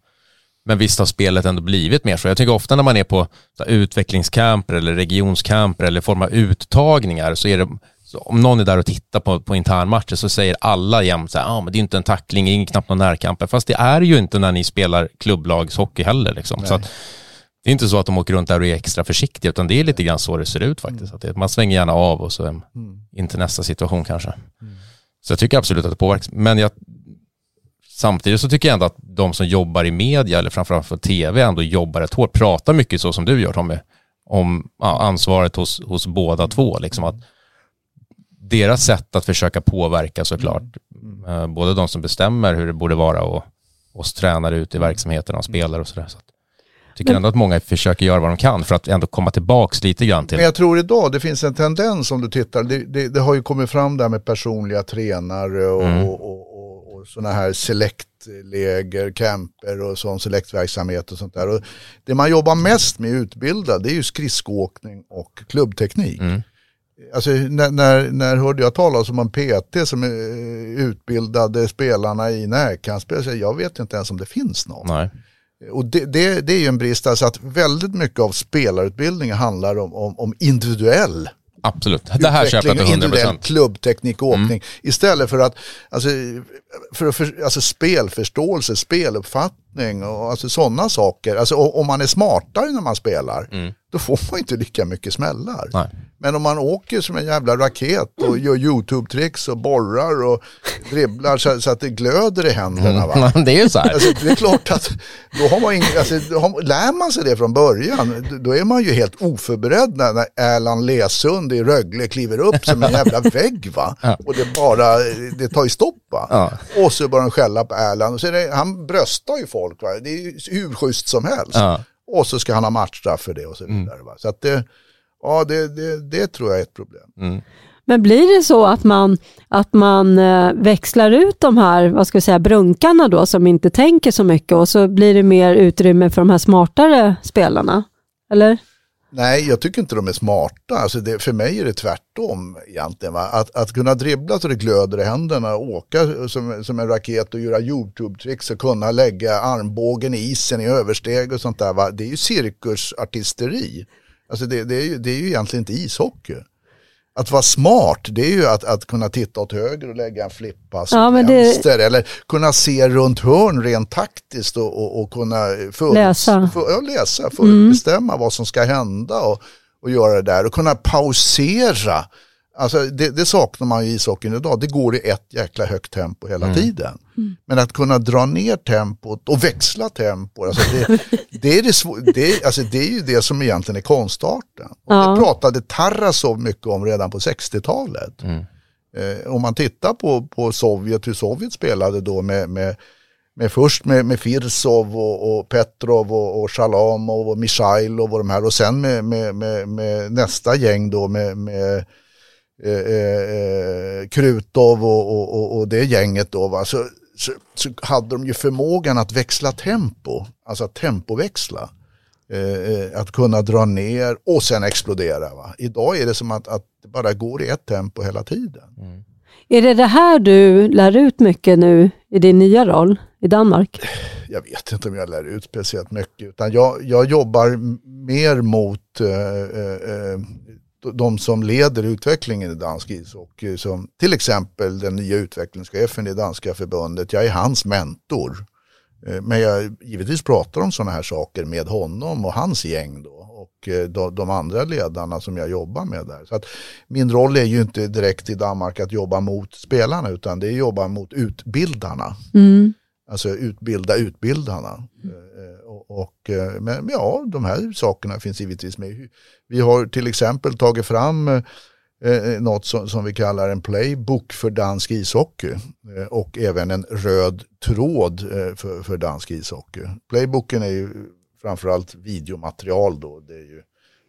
Men visst har spelet ändå blivit mer så. Jag tycker ofta när man är på utvecklingscamper eller regionscamper eller form av uttagningar så är det, så om någon är där och tittar på, på internmatcher så säger alla jämt så här, ah, men det är inte en tackling, ingen knappt någon närkamper. Fast det är ju inte när ni spelar klubblagshockey heller. Liksom. Så att, det är inte så att de åker runt där och är extra försiktiga, utan det är lite grann så det ser ut faktiskt. Att det, man svänger gärna av och så är
Mm.
in till nästa situation kanske. Så jag tycker absolut att det påverkas. Men jag, samtidigt så tycker jag ändå att de som jobbar i media, eller framförallt för tv, ändå jobbar rätt hårt. Pratar mycket så som du gör Tommy, om ja, ansvaret hos, hos båda två. Liksom att deras sätt att försöka påverka såklart, eh, både de som bestämmer hur det borde vara och oss tränare ute i verksamheten och spelare och sådär. Så tycker
Men-
ändå att många försöker göra vad de kan för att ändå komma tillbaks lite grann till
Men jag tror idag det finns en tendens om du tittar, det, det, det har ju kommit fram där med personliga tränare och,
Mm.
och, och sådana här selektläger, camper och sån selektverksamhet och sånt där. Och det man jobbar mest med utbildad det är ju skridskoåkning och klubbteknik.
Mm.
Alltså, när, när, när hörde jag talas om en PT som eh, utbildade spelarna i närkampsspel? Jag vet inte ens om det finns någon.
Nej.
Och det, det, det är ju en brist, alltså att väldigt mycket av spelarutbildningen handlar om, om, om individuell
Absolut. Det här köper jag till 100%.
individuell klubbteknik och åkning. Istället för att, alltså, för, att för, alltså spelförståelse, speluppfattning och alltså sådana saker. Alltså om man är smartare när man spelar,
Mm.
då får man inte lika mycket smällar.
Nej.
Men om man åker som en jävla raket och gör YouTube-tricks och borrar och dribblar så, så, att det glöder i händerna. Va?
det är ju så här.
Alltså, det är klart att då har man ing, alltså, har, lär man sig det från början, då är man ju helt oförberedd när, när Erland Lesund i Rögle kliver upp som en jävla vägg. Va? Och det bara, det tar ju stopp. Va? Ja. Och så börjar de skälla på Erland och så det, han bröstar ju folk. Va? Det är ju hur schysst som helst. Ja. Och så ska han ha matchstraff för det och så vidare. Mm. Va? Så att det, ja, det, det, det, tror jag är ett problem. Mm.
Men blir det så att man, att man eh, växlar ut de här vad ska vi säga, brunkarna då som inte tänker så mycket och så blir det mer utrymme för de här smartare spelarna? Eller?
Nej, jag tycker inte de är smarta. Alltså det, för mig är det tvärtom egentligen. Va? Att, att kunna dribbla så det glöder i händerna, åka som, som en raket och göra YouTube-tricks och kunna lägga armbågen i isen i översteg och sånt där. Va? Det är ju cirkusartisteri. Alltså det, det, är ju, det är ju egentligen inte ishockey. Att vara smart, det är ju att, att kunna titta åt höger och lägga en flippass ja, åt vänster. Det... Eller kunna se runt hörn rent taktiskt och, och, och kunna för,
läsa,
för, ja, läsa för mm. bestämma vad som ska hända och, och göra det där. Och kunna pausera Alltså det, det, saknar man i ishockeyn idag. Det går i ett jäkla högt tempo hela mm. tiden. Mm. Men att kunna dra ner tempot och växla tempo, alltså det, det, är det, det, alltså det är ju det som egentligen är konstarten. Och ja. Det pratade Tarasov mycket om redan på 60-talet. Mm. Eh, om man tittar på, på Sovjet, hur Sovjet spelade då med, med, med först med, med Firsov och, och Petrov och, och Shalamov och Mishailov och de här och sen med, med, med, med nästa gäng då med, med Eh, eh, eh, Krutov och, och, och, och, det gänget då, va? Så, så, så, hade de ju förmågan att växla tempo, alltså att tempoväxla. Eh, att kunna dra ner och sen explodera. Va? Idag är det som att, att det bara går i ett tempo hela tiden. Mm.
Är det det här du lär ut mycket nu i din nya roll i Danmark?
Jag vet inte om jag lär ut speciellt mycket, utan jag, jag jobbar mer mot eh, eh, de som leder utvecklingen i dansk ishockey, som till exempel den nya utvecklingschefen i danska förbundet, jag är hans mentor. Eh, men jag givetvis pratar om sådana här saker med honom och hans gäng då och eh, de, andra ledarna som jag jobbar med där. Så att min roll är ju inte direkt i Danmark att jobba mot spelarna utan det är att jobba mot utbildarna. Mm. Alltså utbilda utbildarna. Mm. Och, eh, och, men ja, de här sakerna finns givetvis med. Vi har till exempel tagit fram eh, eh, något som, som, vi kallar en playbook för dansk ishockey eh, och även en röd tråd eh, för, för dansk ishockey. Playbooken är ju framförallt videomaterial då, det är ju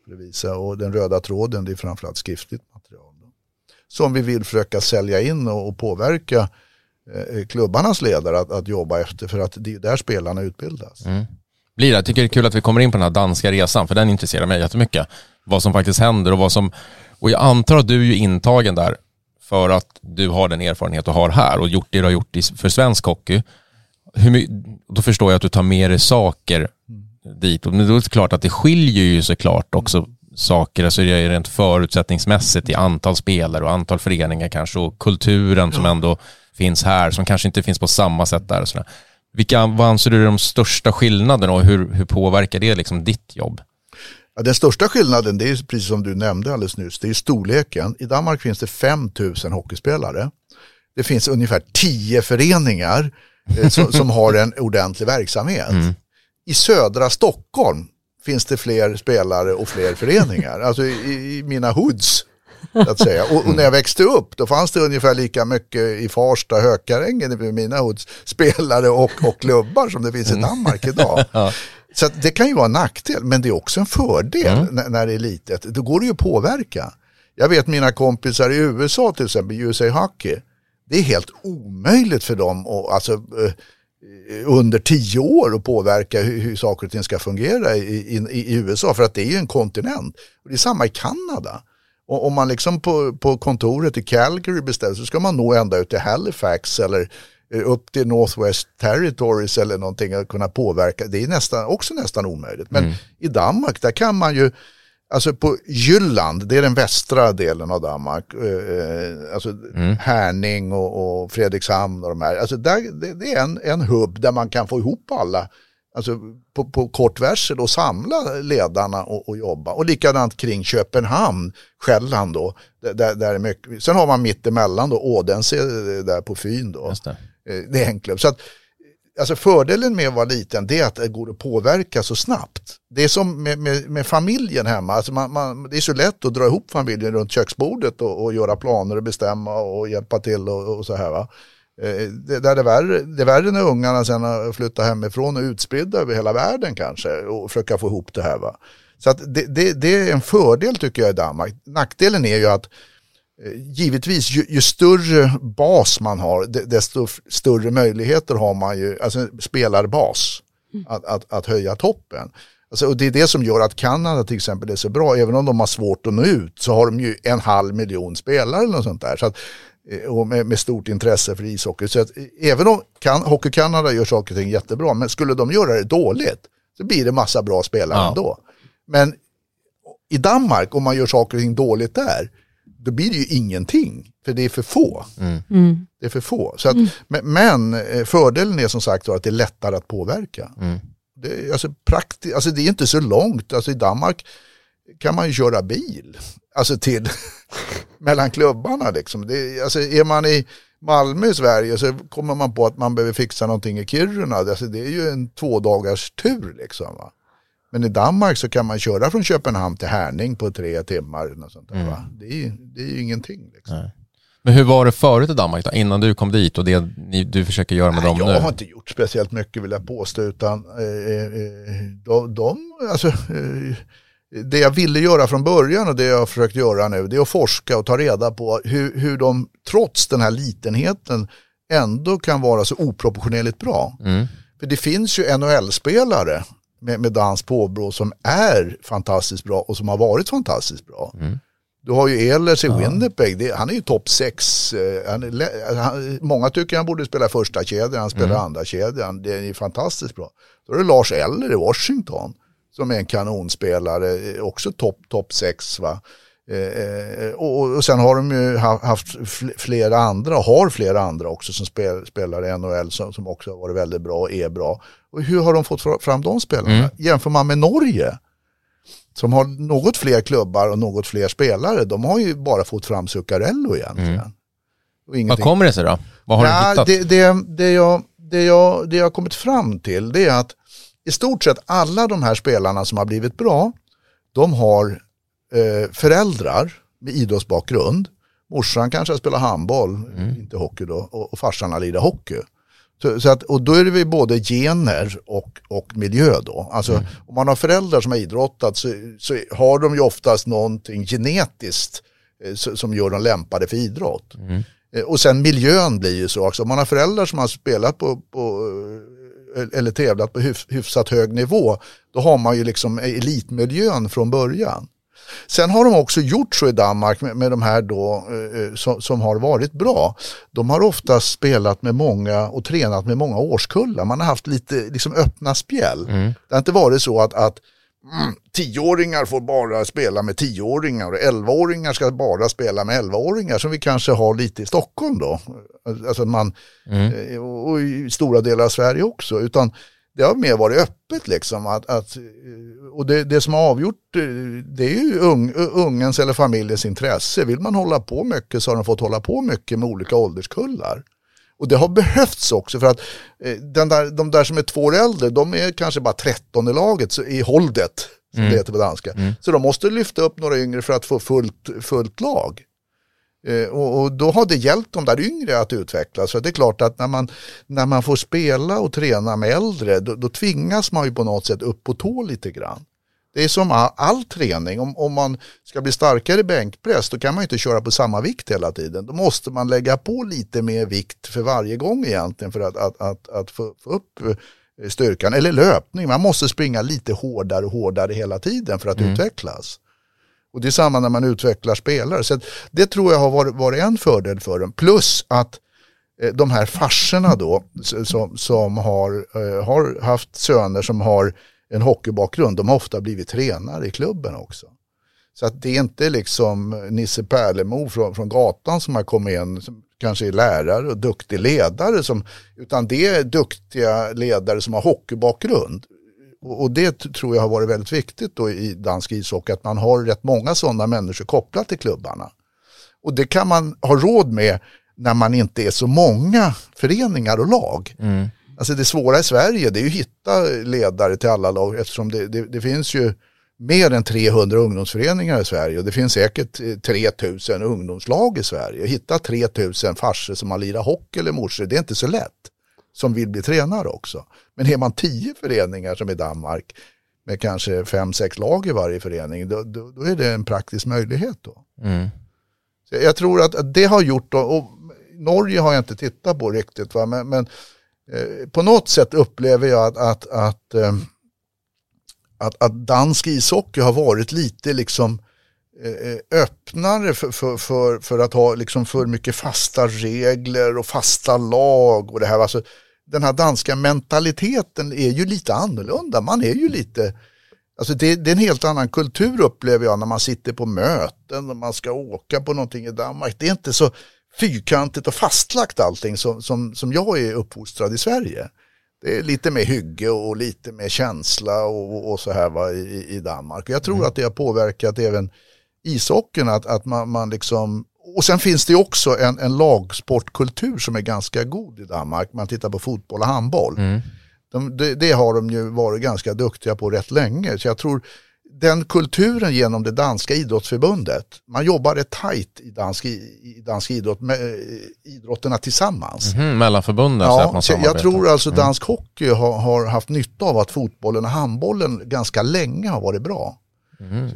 för visa och den röda tråden det är framförallt skriftligt material. Då. Som vi vill försöka sälja in och, och påverka eh, klubbarnas ledare att, att, jobba efter för att det är där spelarna utbildas. Mm.
Blir det. Jag tycker det är kul att vi kommer in på den här danska resan för den intresserar mig jättemycket vad som faktiskt händer och vad som, och jag antar att du är ju intagen där för att du har den erfarenhet du har här och gjort det du har gjort för svensk hockey. Hur, då förstår jag att du tar med dig saker dit. Men då är det klart att det skiljer ju såklart också saker, alltså det är rent förutsättningsmässigt i antal spelare och antal föreningar kanske och kulturen som ändå finns här som kanske inte finns på samma sätt där. Och sådär. Vilka, vad anser du är de största skillnaderna och hur, hur påverkar det liksom ditt jobb?
Ja, den största skillnaden det är precis som du nämnde alldeles nyss, det är storleken. I Danmark finns det 5 000 hockeyspelare. Det finns ungefär 10 föreningar eh, som, som, har en ordentlig verksamhet. Mm. I södra Stockholm finns det fler spelare och fler föreningar. Alltså i, i mina hoods. Att säga. Och, och, när jag växte upp då fanns det ungefär lika mycket i Farsta, Hökarängen, i mina hoods, spelare och, och klubbar som det finns i Danmark idag. Så det kan ju vara en nackdel, men det är också en fördel mm. när, när det är litet. Då går det ju att påverka. Jag vet mina kompisar i USA till exempel, USA Hockey. Det är helt omöjligt för dem att, alltså, eh, under tio år att påverka hur, hur saker och ting ska fungera i, i, i, USA. För att det är ju en kontinent. Och det är samma i Kanada. Och om man liksom på, på kontoret i Calgary beställer så ska man nå ända ut till Halifax eller Eh, upp till Northwest Territories eller någonting att kunna påverka. Det är nästan, också nästan omöjligt. Men mm. i Danmark där kan man ju, alltså på Jylland, det är den västra delen av Danmark, eh, eh, alltså mm. Härning och, och Fredrikshamn och de här, alltså där, det, det, är en, en hubb där man kan få ihop alla Alltså på, på kort varsel och samla ledarna och, och, jobba. Och likadant kring Köpenhamn, Själland då. Där, där är mycket. Sen har man mittemellan då Odense där på Fyn då. det. Eh, det är enklare. Så att, alltså fördelen med att vara liten det är att det går att påverka så snabbt. Det är som med, med, med familjen hemma, alltså man, man, det är så lätt att dra ihop familjen runt köksbordet och, och göra planer och bestämma och hjälpa till och, och så här. Va? Eh, det, det, är värre, det är värre när ungarna sen har flyttat hemifrån och utspridda över hela världen kanske och försöka få ihop det här. Va? Så att det, det, det är en fördel tycker jag i Danmark. Nackdelen är ju att eh, givetvis ju, ju, större bas man har desto större möjligheter har man ju, alltså spelarbas, mm. att, att, att höja toppen. Alltså, och det är det som gör att Kanada till exempel är så bra, även om de har svårt att nå ut så har de ju en halv miljon spelare eller något sånt där. Så att och med, med, stort intresse för ishockey. Så att, eh, även om kan, Hockey Canada gör saker och ting jättebra, men skulle de göra det dåligt så blir det massa bra spelare ja. ändå. Men i Danmark, om man gör saker och ting dåligt där, då blir det ju ingenting. För det är för få. Mm. Mm. Det är för få. Så att, mm. men, men, eh, fördelen är som sagt att det är lättare att påverka. Mm. Det, alltså, prakti alltså, det är inte så långt. Alltså, I Danmark kan man ju köra bil. Alltså till mellan klubbarna liksom. Det, alltså är man i Malmö i Sverige så kommer man på att man behöver fixa någonting i Kiruna. Alltså det är ju en två dagars tur liksom. Va? Men i Danmark så kan man köra från Köpenhamn till Härning på tre timmar. Och sånt där, mm. Det, är, det är ju ingenting. Liksom.
Men hur var det förut i Danmark då, innan du kom dit och det ni, du försöker göra med Nej, dem
jag
nu?
Jag har inte gjort speciellt mycket vill jag påstå utan eh, eh, de, de alltså, eh, det jag ville göra från början och det jag har försökt göra nu det är att forska och ta reda på hur, hur de trots den här litenheten ändå kan vara så oproportionerligt bra. Mm. För det finns ju NHL-spelare med, med dans påbrå som är fantastiskt bra och som har varit fantastiskt bra. Mm. Du har ju Ehlers i ja. Winnipeg, det, han är ju topp 6. Eh, många tycker han borde spela första kedjan, han spelar mm. andra kedjan. Det är ju fantastiskt bra. Då är det Lars Eller i Washington som är en kanonspelare, också topp top 6. Va? Eh, eh, och, och sen har de ju haft flera andra, har flera andra också som spel, spelar i NHL som, som också har varit väldigt bra och är bra. Och hur har de fått fram de spelarna? Mm. Jämför man med Norge som har något fler klubbar och något fler spelare, de har ju bara fått fram Zuccarello egentligen.
Mm. Vad kommer det sig då? Vad har ja, du hittat?
Det, det, det, jag, det, jag, det jag har kommit fram till det är att i stort sett alla de här spelarna som har blivit bra, de har eh, föräldrar med idrottsbakgrund. Morsan kanske spelar handboll, mm. inte hockey då, och, och farsan har lirat hockey. Så, så, att, och då är det både gener och, och miljö då. Alltså mm. om man har föräldrar som har idrottat så, så har de ju oftast någonting genetiskt eh, som gör dem lämpade för idrott. Mm. Eh, och sen miljön blir ju så också. Om man har föräldrar som har spelat på, på eller tävlat på hyfsat hög nivå, då har man ju liksom elitmiljön från början. Sen har de också gjort så i Danmark med, med de här då eh, eh som, som, har varit bra. De har ofta spelat med många och tränat med många årskullar. Man har haft lite liksom öppna spjäll. Mm. Det har inte varit så att, att mm, tioåringar får bara spela med tioåringar och elvaåringar ska bara spela med elvaåringar som vi kanske har lite i Stockholm då. Alltså man, mm. Eh, och i stora delar av Sverige också. Utan det har mer varit öppet liksom. Att, att och det, det, som har avgjort det är ju ung, ungens eller familjens intresse. Vill man hålla på mycket så har de fått hålla på mycket med olika ålderskullar. Och det har behövts också för att eh, den där, de där som är två år äldre, de är kanske bara 13 i laget i håldet, som mm. det heter på danska. Mm. Så de måste lyfta upp några yngre för att få fullt, fullt lag. Eh, och, och, då har det hjälpt de där yngre att utvecklas. Så det är klart att när man, när man får spela och träna med äldre, då, då tvingas man ju på något sätt upp på tå lite grann. Det är som all, all träning, om, om man ska bli starkare i bänkpress då kan man inte köra på samma vikt hela tiden. Då måste man lägga på lite mer vikt för varje gång egentligen för att, att, att, att få, få upp eh, styrkan. Eller löpning, man måste springa lite hårdare och hårdare hela tiden för att mm. utvecklas. Och det är samma när man utvecklar spelare. Så det tror jag har varit, varit en fördel för dem. Plus att eh, de här farserna då som, som har, eh, har haft söner som har en hockeybakgrund, de har ofta blivit tränare i klubben också. Så att det är inte liksom Nisse Pärlemo från, från gatan som har kommit in, som kanske är lärare och duktig ledare, som, utan det är duktiga ledare som har hockeybakgrund. Och, och det tror jag har varit väldigt viktigt då i dansk ishockey, att man har rätt många sådana människor kopplat till klubbarna. Och det kan man ha råd med när man inte är så många föreningar och lag.
Mm.
Alltså det svåra i Sverige det är ju att hitta ledare till alla lag eftersom det, det, det finns ju mer än 300 ungdomsföreningar i Sverige och det finns säkert eh, 3000 ungdomslag i Sverige. Hitta 3000 farsor som har lirat hockey eller morsor, det är inte så lätt. Som vill bli tränare också. Men är man 10 föreningar som i Danmark med kanske 5-6 lag i varje förening, då, då, då är det en praktisk möjlighet då.
Mm.
Så jag tror att att det har gjort, och Norge har jag inte tittat på riktigt, va? men, men eh, på något sätt upplever jag att, att, att, eh, att, att dansk ishockey har varit lite liksom eh, eh, öppnare för, för, för, för att ha liksom för mycket fasta regler och fasta lag och det här. Alltså, den här danska mentaliteten är ju lite annorlunda. Man är ju lite, alltså det, det är en helt annan kultur upplever jag när man sitter på möten och man ska åka på någonting i Danmark. Det är inte så fyrkantigt och fastlagt allting som, som, som jag är uppfostrad i Sverige. Det är lite mer hygge och lite mer känsla och, och så här va, i, i Danmark. Jag tror att det har påverkat även ishockeyn att, att man, man liksom och sen finns det också en, en lagsportkultur som är ganska god i Danmark. Man tittar på fotboll och handboll. De, det, det har de ju varit ganska duktiga på rätt länge. Så jag tror den kulturen genom det danska idrottsförbundet, man jobbar rätt tajt i dansk, i dansk idrott med eh, idrotterna tillsammans.
Mhm, mellanförbunden så att
Ja,
man
jag tror alltså dansk hockey har, har haft nytta av att fotbollen och handbollen ganska länge har varit bra.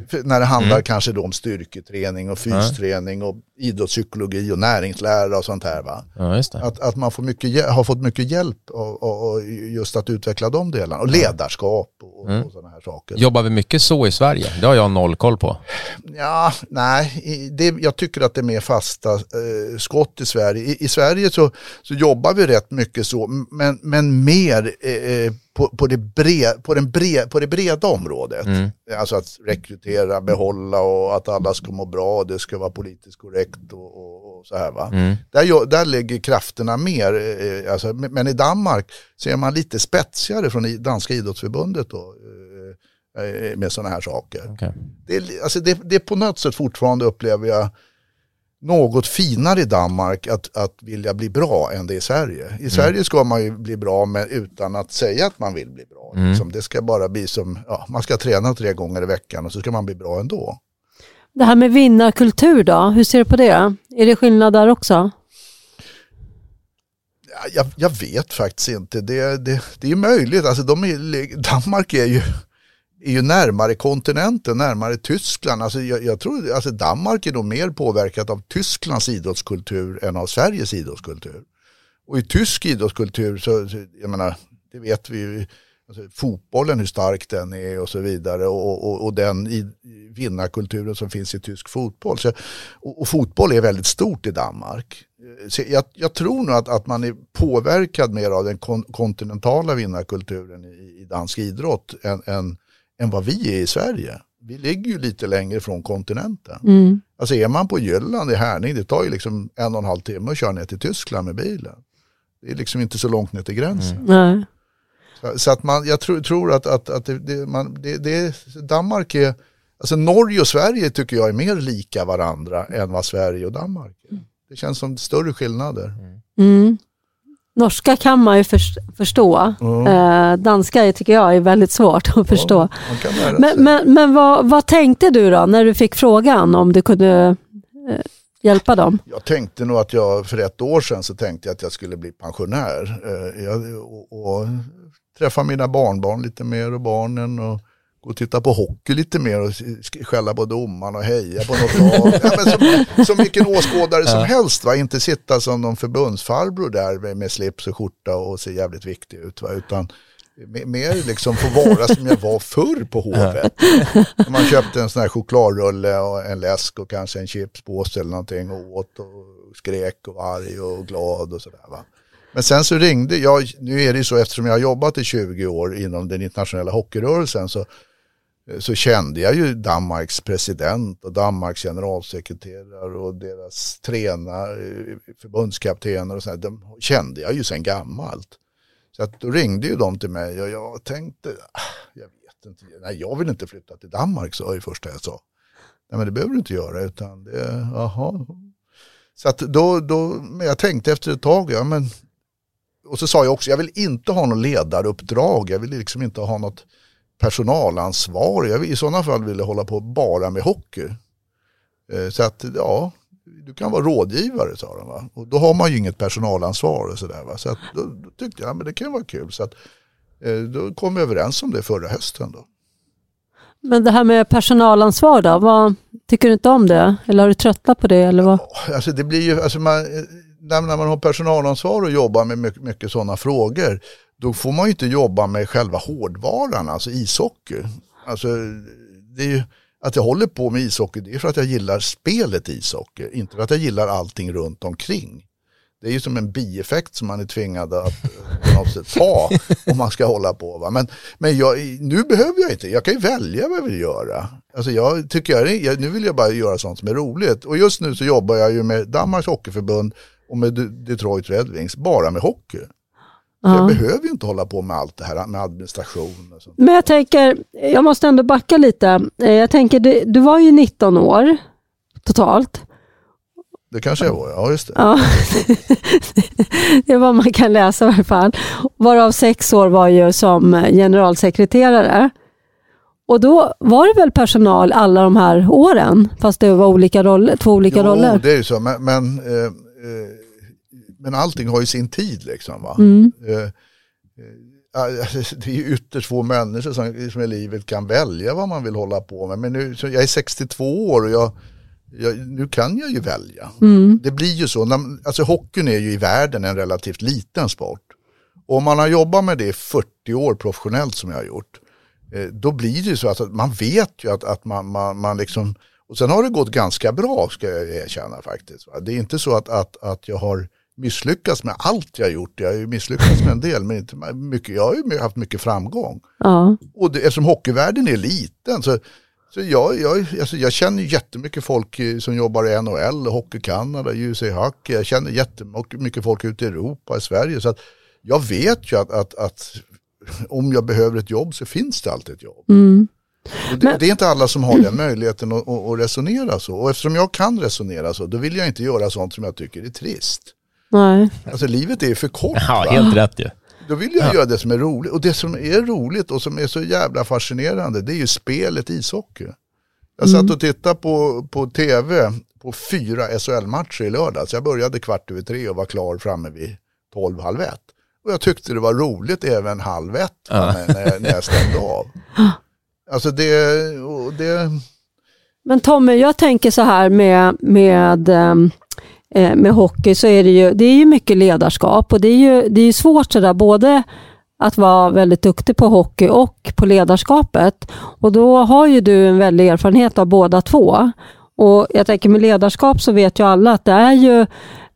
För när det handlar kanske då om styrketräning och fysträning och idrottspsykologi och näringslära och sånt här. Va?
Ja.
Att, att man får mycket, har fått mycket hjälp och, och, och just att utveckla de delarna. Och ledarskap och, och sådana här saker.
Jobbar vi mycket så i Sverige? Det har jag noll koll på.
Ja, nej, det, jag tycker att det är mer fasta eh, skott i Sverige. I, i Sverige så, så jobbar vi rätt mycket så, men, men mer eh, på, på, det bre, på, den bre, på det breda området. Alltså att rekrytera, behålla och att alla ska må bra, det ska vara politiskt korrekt och, och, och så här. Va? Där, gör- där ligger krafterna mer. Eh, alltså, men i Danmark så är man lite spetsigare från danska idrottsförbundet då, eh, eh, med sådana här saker
Okej.
det, alltså det, det är på något sätt fortfarande upplever jag något finare i Danmark att, att vilja bli bra än det i Sverige. I Sverige ska man ju bli bra men utan att säga att man vill bli bra. Liksom. Det ska bara bli som, ja, man ska träna tre gånger i veckan och så ska man bli bra ändå.
Det här med vinnarkultur då, hur ser du på det? Är det skillnad där också?
Ja, Jag, jag vet faktiskt inte, det, det, det är möjligt. Alltså de är, Danmark är ju, är ju närmare kontinenten, närmare Tyskland. Alltså jag, jag tror alltså Danmark är nog mer påverkat av Tysklands idrottskultur än av Sveriges idrottskultur. Och i tysk idrottskultur så, jag menar, det vet vi ju, alltså, fotbollen hur stark den är och så vidare och, och, och den i, vinnarkulturen som finns i tysk fotboll. Så, och, och fotboll är väldigt stort i Danmark. Så jag, jag tror nog att, att man är påverkad mer av den kon, kontinentala vinnarkulturen i, i dansk idrott än, än, än vad vi är i Sverige. Vi ligger ju lite längre från kontinenten.
Mm.
Alltså är man på Jylland i Härning, det tar ju liksom en och en halv timme att köra ner till Tyskland med bilen. Det är liksom inte så långt ner till gränsen.
Nej.
Så, så att man, jag tror, tror att, att, att det, det, man, det, det, Danmark är, alltså Norge och Sverige tycker jag är mer lika varandra än vad Sverige och Danmark är. Det känns som större skillnader.
Mm. Norska kan man ju förs- förstå. Eh, danska tycker jag är väldigt svårt att förstå.
Sig.
Men, men, men vad, vad tänkte du då när du fick frågan om du kunde eh, hjälpa dem?
Jag tänkte nog att jag för ett år sedan så tänkte jag att jag skulle bli pensionär. Eh, jag, och, och träffa mina barnbarn lite mer och barnen och och titta på hockey lite mer och sk- skälla på domaren och heja på något lag. ja, som, som vilken åskådare som helst, va? inte sitta som någon förbundsfarbror där med, med slips och skjorta och se jävligt viktig ut. Va? Utan me- mer liksom få vara som jag var förr på Hovet. Man köpte en sån här chokladrulle och en läsk och kanske en chipspåse eller någonting och åt och skrek och var arg och glad och sådär. Va? Men sen så ringde jag, nu är det ju så eftersom jag har jobbat i 20 år inom den internationella hockeyrörelsen så, Eh, så kände jag ju Danmarks president och Danmarks generalsekreterare och deras tränare, eh, förbundskaptener och sådär, de kände jag ju sedan gammalt. Så att då ringde ju de till mig och jag tänkte, ah, jag vet inte, nej, jag vill inte flytta till Danmark, sa jag det första jag sa. Nej, men det behöver du inte göra, utan det, jaha. Så att då, då, men jag tänkte efter ett tag, ja men, och så sa jag också, jag vill inte ha något ledaruppdrag, jag vill liksom inte ha något personalansvar. Jag I sådana fall vill jag hålla på bara med hockey. Eh, så att, ja, du kan vara rådgivare sa de. Va? Och då har man ju inget personalansvar och sådär. Så att, då, då tyckte jag, men det kan vara kul. Så att, eh, då kom vi överens om det förra hösten. Då.
Men det här med personalansvar då, vad, tycker du inte om det? Eller har du tröttnat på det? Eller vad?
Alltså det blir ju, alltså man, när man har personalansvar och jobbar med mycket, mycket sådana frågor, då får man ju inte jobba med själva hårdvaran, alltså ishockey. Alltså, det är ju, att jag håller på med ishockey, det är för att jag gillar spelet ishockey, inte för att jag gillar allting runt omkring. Det är ju som en bieffekt som man är tvingad att eh, sätt ta om man ska hålla på. Va? Men, men jag, nu behöver jag inte, jag kan ju välja vad jag vill göra. Alltså jag tycker jag, nu vill jag bara göra sånt som är roligt. Och just nu så jobbar jag ju med Danmarks Hockeyförbund och med Detroit Red Wings, bara med hockey. Ja. Jag behöver ju inte hålla på med allt det här med administration. Och sånt.
Men jag tänker, jag måste ändå backa lite. Eh, jag tänker, du, du var ju 19 år totalt.
Det kanske jag var, ja just det.
Ja. det är vad man kan läsa i alla fall. Varav sex år var ju som generalsekreterare. Och då var det väl personal alla de här åren, fast det var olika roller, två olika
jo,
roller?
det är ju så, men, men, eh, eh, men allting har ju sin tid liksom. Va? Mm. Eh, eh det är ytterst få människor som, som i livet kan välja vad man vill hålla på med. Men nu, jag är 62 år och jag jag, nu kan jag ju välja. Mm. Det blir ju så, alltså hockeyn är ju i världen en relativt liten sport. Och om man har jobbat med det i 40 år professionellt som jag har gjort, eh, då blir det ju så att, man vet ju att, att man, man, man liksom, och sen har det gått ganska bra ska jag erkänna faktiskt. Det är inte så att, att, att jag har misslyckats med allt jag gjort. Jag har ju misslyckats med en del, men inte mycket. jag har ju haft mycket framgång. Ja. Och det, eftersom hockeyvärlden är liten så så jag, jag, alltså jag känner jättemycket folk som jobbar i NHL, Hockey Canada, USA Hockey. Jag känner jättemycket folk ute i Europa, i Sverige. Så att jag vet ju att, att, att om jag behöver ett jobb så finns det alltid ett jobb. Mm. Det, Men... det, är inte alla som har den möjligheten att, att, resonera så. Och eftersom jag kan resonera så, då vill jag inte göra sånt som jag tycker är trist.
Nej.
Alltså livet är för kort.
Ja, helt rätt ju.
Då vill jag ja. göra det som är roligt. Och det som är roligt och som är så jävla fascinerande det är ju spelet ishockey. Jag satt mm. och tittade på, på tv på fyra SHL-matcher i lördags. Jag började kvart över tre och var klar framme vid tolv, halv ett. Och jag tyckte det var roligt även halv ett ja. när, när jag stängde av. Alltså det, det...
Men Tommy, jag tänker så här med, med um Eh, med hockey så är det ju, det är ju mycket ledarskap och det är ju det är svårt sådär både att vara väldigt duktig på hockey och på ledarskapet. Och då har ju du en väldig erfarenhet av båda två. Och jag tänker med ledarskap så vet ju alla att det är ju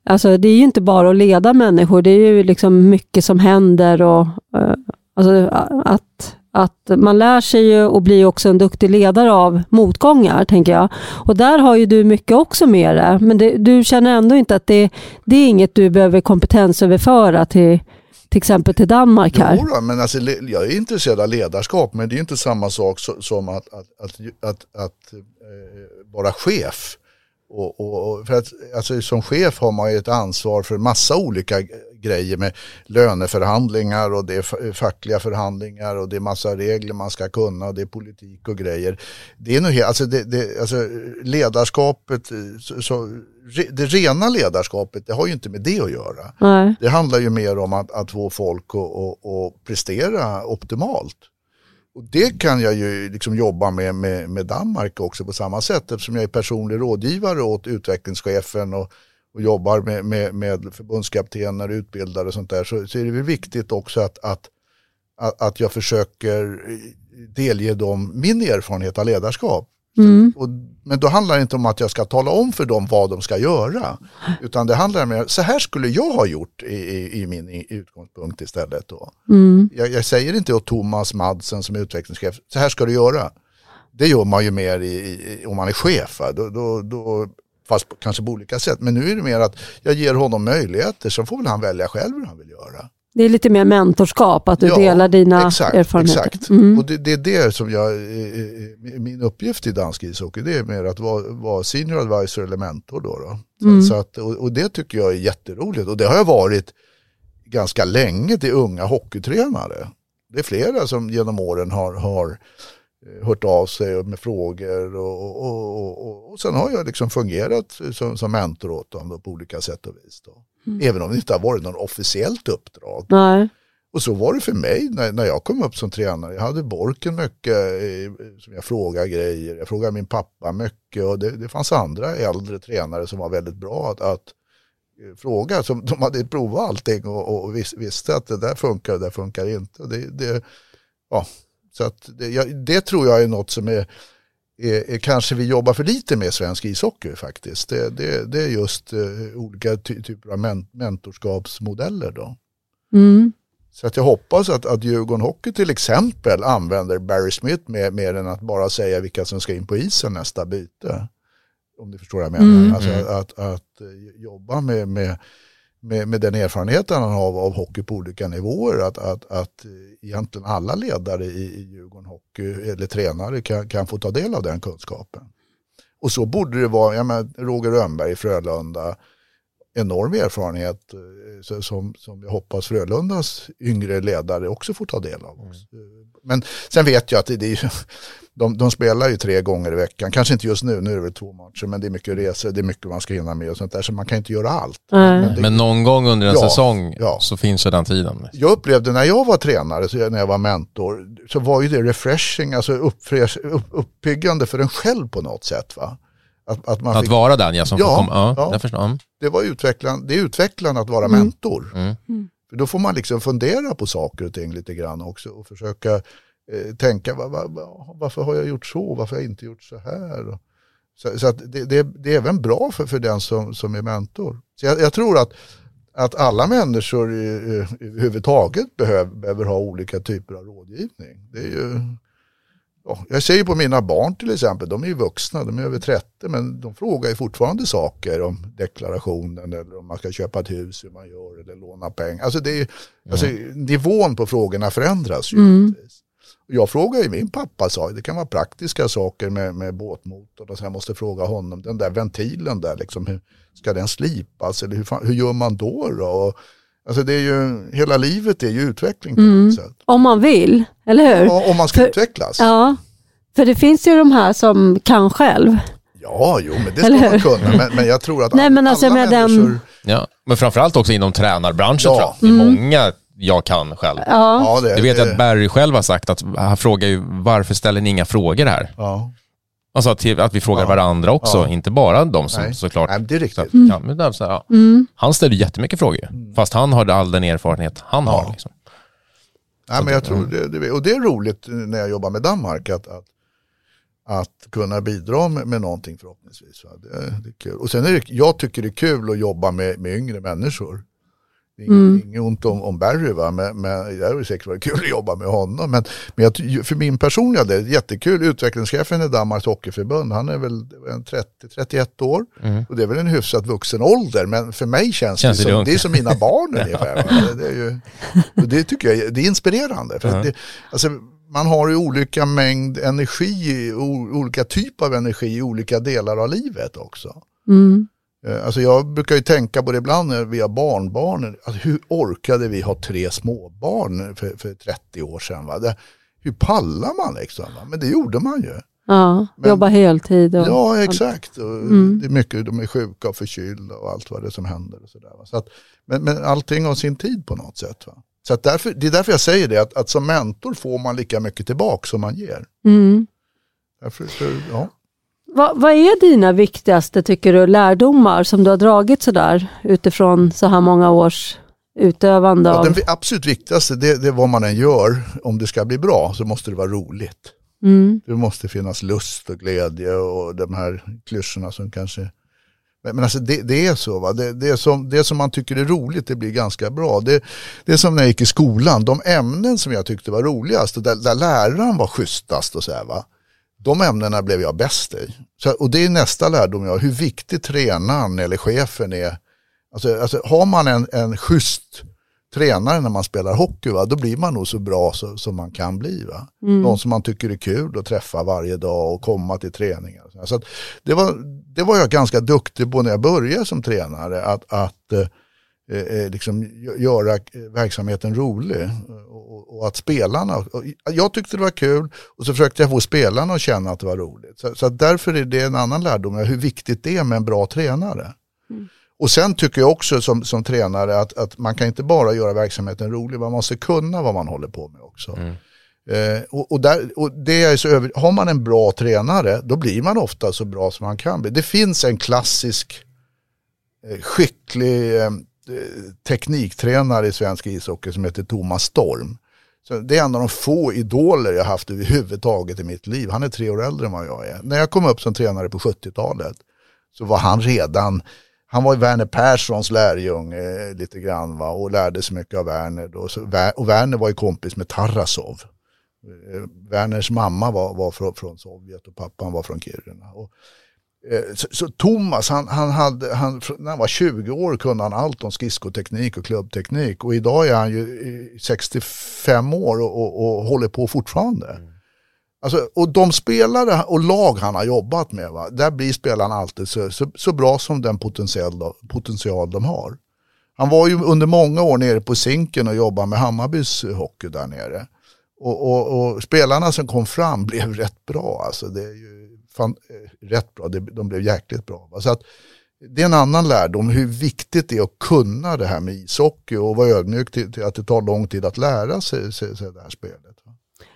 Alltså det är ju inte bara att leda människor, det är ju liksom mycket som händer och eh, alltså att att man lär sig ju och blir också en duktig ledare av motgångar, tänker jag. Och där har ju du mycket också med det, men det, du känner ändå inte att det, det är inget du behöver kompetensöverföra till till exempel till Danmark här?
Jo, men alltså, jag är intresserad av ledarskap, men det är inte samma sak som att, att, att, att, att eh, vara chef. Och, och, för att, alltså, som chef har man ju ett ansvar för massa olika grejer med löneförhandlingar och det är fackliga förhandlingar och det är massa regler man ska kunna och det är politik och grejer. Det är nog alltså, det, det, alltså ledarskapet, så, så, det rena ledarskapet, det har ju inte med det att göra. Nej. Det handlar ju mer om att, att få folk att prestera optimalt. Och det kan jag ju liksom jobba med, med, med Danmark också på samma sätt eftersom jag är personlig rådgivare åt utvecklingschefen och, och jobbar med, med, med förbundskaptener, utbildare och sånt där så, så är det väl viktigt också att, att, att, att jag försöker delge dem min erfarenhet av ledarskap. Mm. Och, men då handlar det inte om att jag ska tala om för dem vad de ska göra. Utan det handlar om så här skulle jag ha gjort i, i, i min utgångspunkt istället. Då. Mm. Jag, jag, säger inte åt Thomas Madsen som är utvecklingschef, så här ska du göra. Det gör man ju mer i, i, om man är chef, då, då, då, fast kanske på olika sätt. Men nu är det mer att jag ger honom möjligheter, så får väl han välja själv hur han vill göra.
Det är lite mer mentorskap, att du
Ja,
delar dina
exakt,
erfarenheter.
Exakt.
Mm.
Och det, det är det som jag, eh, eh, min uppgift i dansk ishockey, det är mer att vara, vara senior advisor eller mentor. Då, då. Så,
Mm.
så att, och, och det tycker jag är jätteroligt och det har jag varit ganska länge till unga hockeytränare. Det är flera som genom åren har, har eh, hört av sig med frågor och, och, och, och, sen har jag liksom fungerat som, som mentor åt dem då, på olika sätt och vis. Då.
Mm.
Även om det inte har varit något officiellt uppdrag.
Nej.
Och så var det för mig när, när jag kom upp som tränare. Jag hade Borken mycket eh, som jag frågade grejer. Jag frågade min pappa mycket och det, det fanns andra äldre tränare som var väldigt bra att, att eh, fråga. Som, de hade provat allting och, och vis, visste att det där funkar och det där funkar inte. Och Det, det, ja, så att det, jag, det tror jag är något som är, är, är kanske vi jobbar för lite med svensk ishockey faktiskt. Det, det, det är just eh, olika ty, typer av men, mentorskapsmodeller då.
Mm.
Så att jag hoppas att, att Djurgården Hockey till exempel använder Barry Smith mer, mer än att bara säga vilka som ska in på isen nästa byte. Om du förstår vad jag menar.
Mm.
Alltså
Mm.
att, att, att eh, jobba med, med, med, med den erfarenheten han har av, av hockey på olika nivåer. Att, att, att egentligen alla ledare i, i Djurgården Hockey eller tränare kan, kan få ta del av den kunskapen. Och så borde det vara, jag menar, Roger Rönnberg i Frölunda, enorm erfarenhet eh, som, som jag hoppas Frölundas yngre ledare också får ta del av. Också. Mm. Men sen vet jag att det, det är ju, de, de spelar ju tre gånger i veckan, kanske inte just nu, nu är det väl två matcher, men det är mycket resor, det är mycket man ska hinna med och sånt där, så man kan inte göra allt.
Nej.
Men det-
Men någon gång under en
Ja,
säsong
ja.
så finns ju den tiden.
Jag upplevde när jag var tränare, så när jag var mentor, så var ju det refreshing, alltså uppfresh, upp, uppiggande för en själv på något sätt. Va? Att, att man
Att
fick,
vara den ja, som
Ja,
komma. Ja,
ja.
Jag förstår. Mm.
det, var utvecklande, det är utvecklande att vara
Mm.
mentor.
Mm.
För då får man liksom fundera på saker och ting lite grann också och försöka eh, tänka va, va, va, varför har jag gjort så, varför har jag inte gjort så här. Och, så så att det, det, det är även bra för, för den som, som är mentor. Så jag, jag tror att, att alla människor i- i- överhuvudtaget behöver, behöver ha olika typer av rådgivning. Det är ju, jag ser ju på mina barn till exempel, de är ju vuxna, de är över 30 men de frågar ju fortfarande saker om deklarationen eller om man ska köpa ett hus, hur man gör eller låna pengar. Alltså, det är, ju- alltså nivån på frågorna förändras ju.
Mm.
Jag frågar ju min pappa, sa, det kan vara praktiska saker med, med båtmotorn och så jag måste fråga honom, den där ventilen där, liksom, hur ska den slipas eller hur, fan, hur gör man då? då? Och, alltså det är ju, hela livet är ju utveckling på
Mm.
något sätt.
Om man vill, eller hur?
Ja, om man ska
För-
utvecklas.
Ja, för det finns ju de här som kan själv.
Ja, jo, men det ska man kunna. Men, men jag tror att
Nej, men alltså,
alla
med den-
människor...
Ja. Men framförallt också inom tränarbranschen
Ja.
tror jag. Det är många jag kan själv.
Mm. Ja,
Ja, det,
Det vet jag att
det,
Barry själv har sagt, att han frågar ju varför ställer ni inga frågor här?
ja.
Alltså att, att vi frågar
Ja.
varandra också,
Ja.
inte bara de som
Nej.
såklart
Nej, det är
så,
riktigt.
kan. Men det är så, här, ja.
mm.
Han ställer jättemycket frågor ju. Fast han har all den erfarenhet han
Ja.
har. Liksom.
Nej, men jag tror det, det, och det är roligt när jag jobbar med Danmark att, att, att kunna bidra med, med någonting förhoppningsvis. Det, det är kul. Och sen är det, jag tycker det är kul att jobba med, med yngre människor. Det är
Mm.
inget ont om, om Barry, va? men, men det har säkert varit kul att jobba med honom. Men, men jag, för min personliga del, jättekul, utvecklingschefen i Danmarks hockeyförbund, han är väl 30-31 år.
Mm.
Och det är väl en hyfsat vuxen ålder, men för mig känns,
Känns
det,
det
som, det är som mina barn ungefär. va? Det, det, är ju, och det tycker jag är- det är inspirerande. För att det, alltså, man har ju olika mängd energi, o, olika typ av energi i olika delar av livet också.
Mm.
Eh, Alltså jag brukar ju tänka på det ibland när vi har barnbarn. Alltså hur orkade vi ha tre småbarn för, för 30 år sedan? Va? Det, hur pallar man liksom? Va? Men det gjorde man ju.
ja.
Men-
jobba heltid. Och,
Ja, exakt. Och
Mm.
Det är mycket, de är sjuka och förkylda och allt vad det är som händer. Och så där? Så att, men, men allting har sin tid på något sätt. Va? Så därför, det är därför jag säger det, att, att som mentor får man lika mycket tillbaka som man ger.
Mm.
Därför, så, ja.
Vad, vad är dina viktigaste, tycker du, lärdomar som du har dragit sådär utifrån så här många års utövande
Ja,
av...
den absolut viktigaste, det, det är vad man än gör, om det ska bli bra så måste det vara roligt.
Mm.
Det måste finnas lust och glädje och de här klyschorna som kanske... Men, alltså det, det är så, va? Det, det, som, det som man tycker är roligt det blir ganska bra. Det, det är som när jag gick i skolan, de ämnen som jag tyckte var roligast och där, där läraren var schysstast och så här, va? De ämnena blev jag bäst i. Så, och det är nästa lärdom jag har, hur viktig tränaren eller chefen är. Alltså, alltså har man en, en schysst tränare när man spelar hockey, va? då blir man nog så bra så, som man kan bli. Va?
Mm.
Någon som man tycker är kul att träffa varje dag och komma till träningar. Så att det, var, det var jag ganska duktig på när jag började som tränare, att, att eh, eh, liksom göra verksamheten rolig. Och, och att spelarna, och jag tyckte det var kul och så försökte jag få spelarna att känna att det var roligt. Så, så därför är det en annan lärdom, hur viktigt det är med en bra tränare. Mm. Och sen tycker jag också som, som tränare att, att man kan inte bara göra verksamheten rolig, man måste kunna vad man håller på med också. Mm. Eh, och, och, där, och det är så över, har man en bra tränare, då blir man ofta så bra som man kan bli. Det finns en klassisk eh, skicklig eh, Eh, tekniktränare i svensk ishockey som heter Thomas Storm. Så det är en av de få idoler jag haft överhuvudtaget i mitt liv. Han är tre år äldre än vad jag är. När jag kom upp som tränare på 70-talet så var han redan han var Werner Perssons lärjunge eh, lite grann va? och lärde sig mycket av Werner. Då. Så, och Werner var ju kompis med Tarasov. Eh, Werners mamma var, var från, från, Sovjet och pappan var från Kiruna. Och, så, så, Thomas, han, han hade, han, när han var 20 år kunde han allt om skridskoteknik och klubbteknik och idag är han ju 65 år och, och, och håller på fortfarande. Mm. Alltså, och de spelare och lag han har jobbat med, va, där blir spelarna alltid så, så, så, bra som den potential, potential de har. Han var ju under många år nere på Zinken och jobbade med Hammarbys hockey där nere. Och, och, och, spelarna som kom fram blev rätt bra. Alltså det är ju fan, eh, rätt bra, de blev jäkligt bra. Så att, det är en annan lärdom hur viktigt det är att kunna det här med ishockey och vara ödmjuk till, till att det tar lång tid att lära sig, sig, sig det här spelet.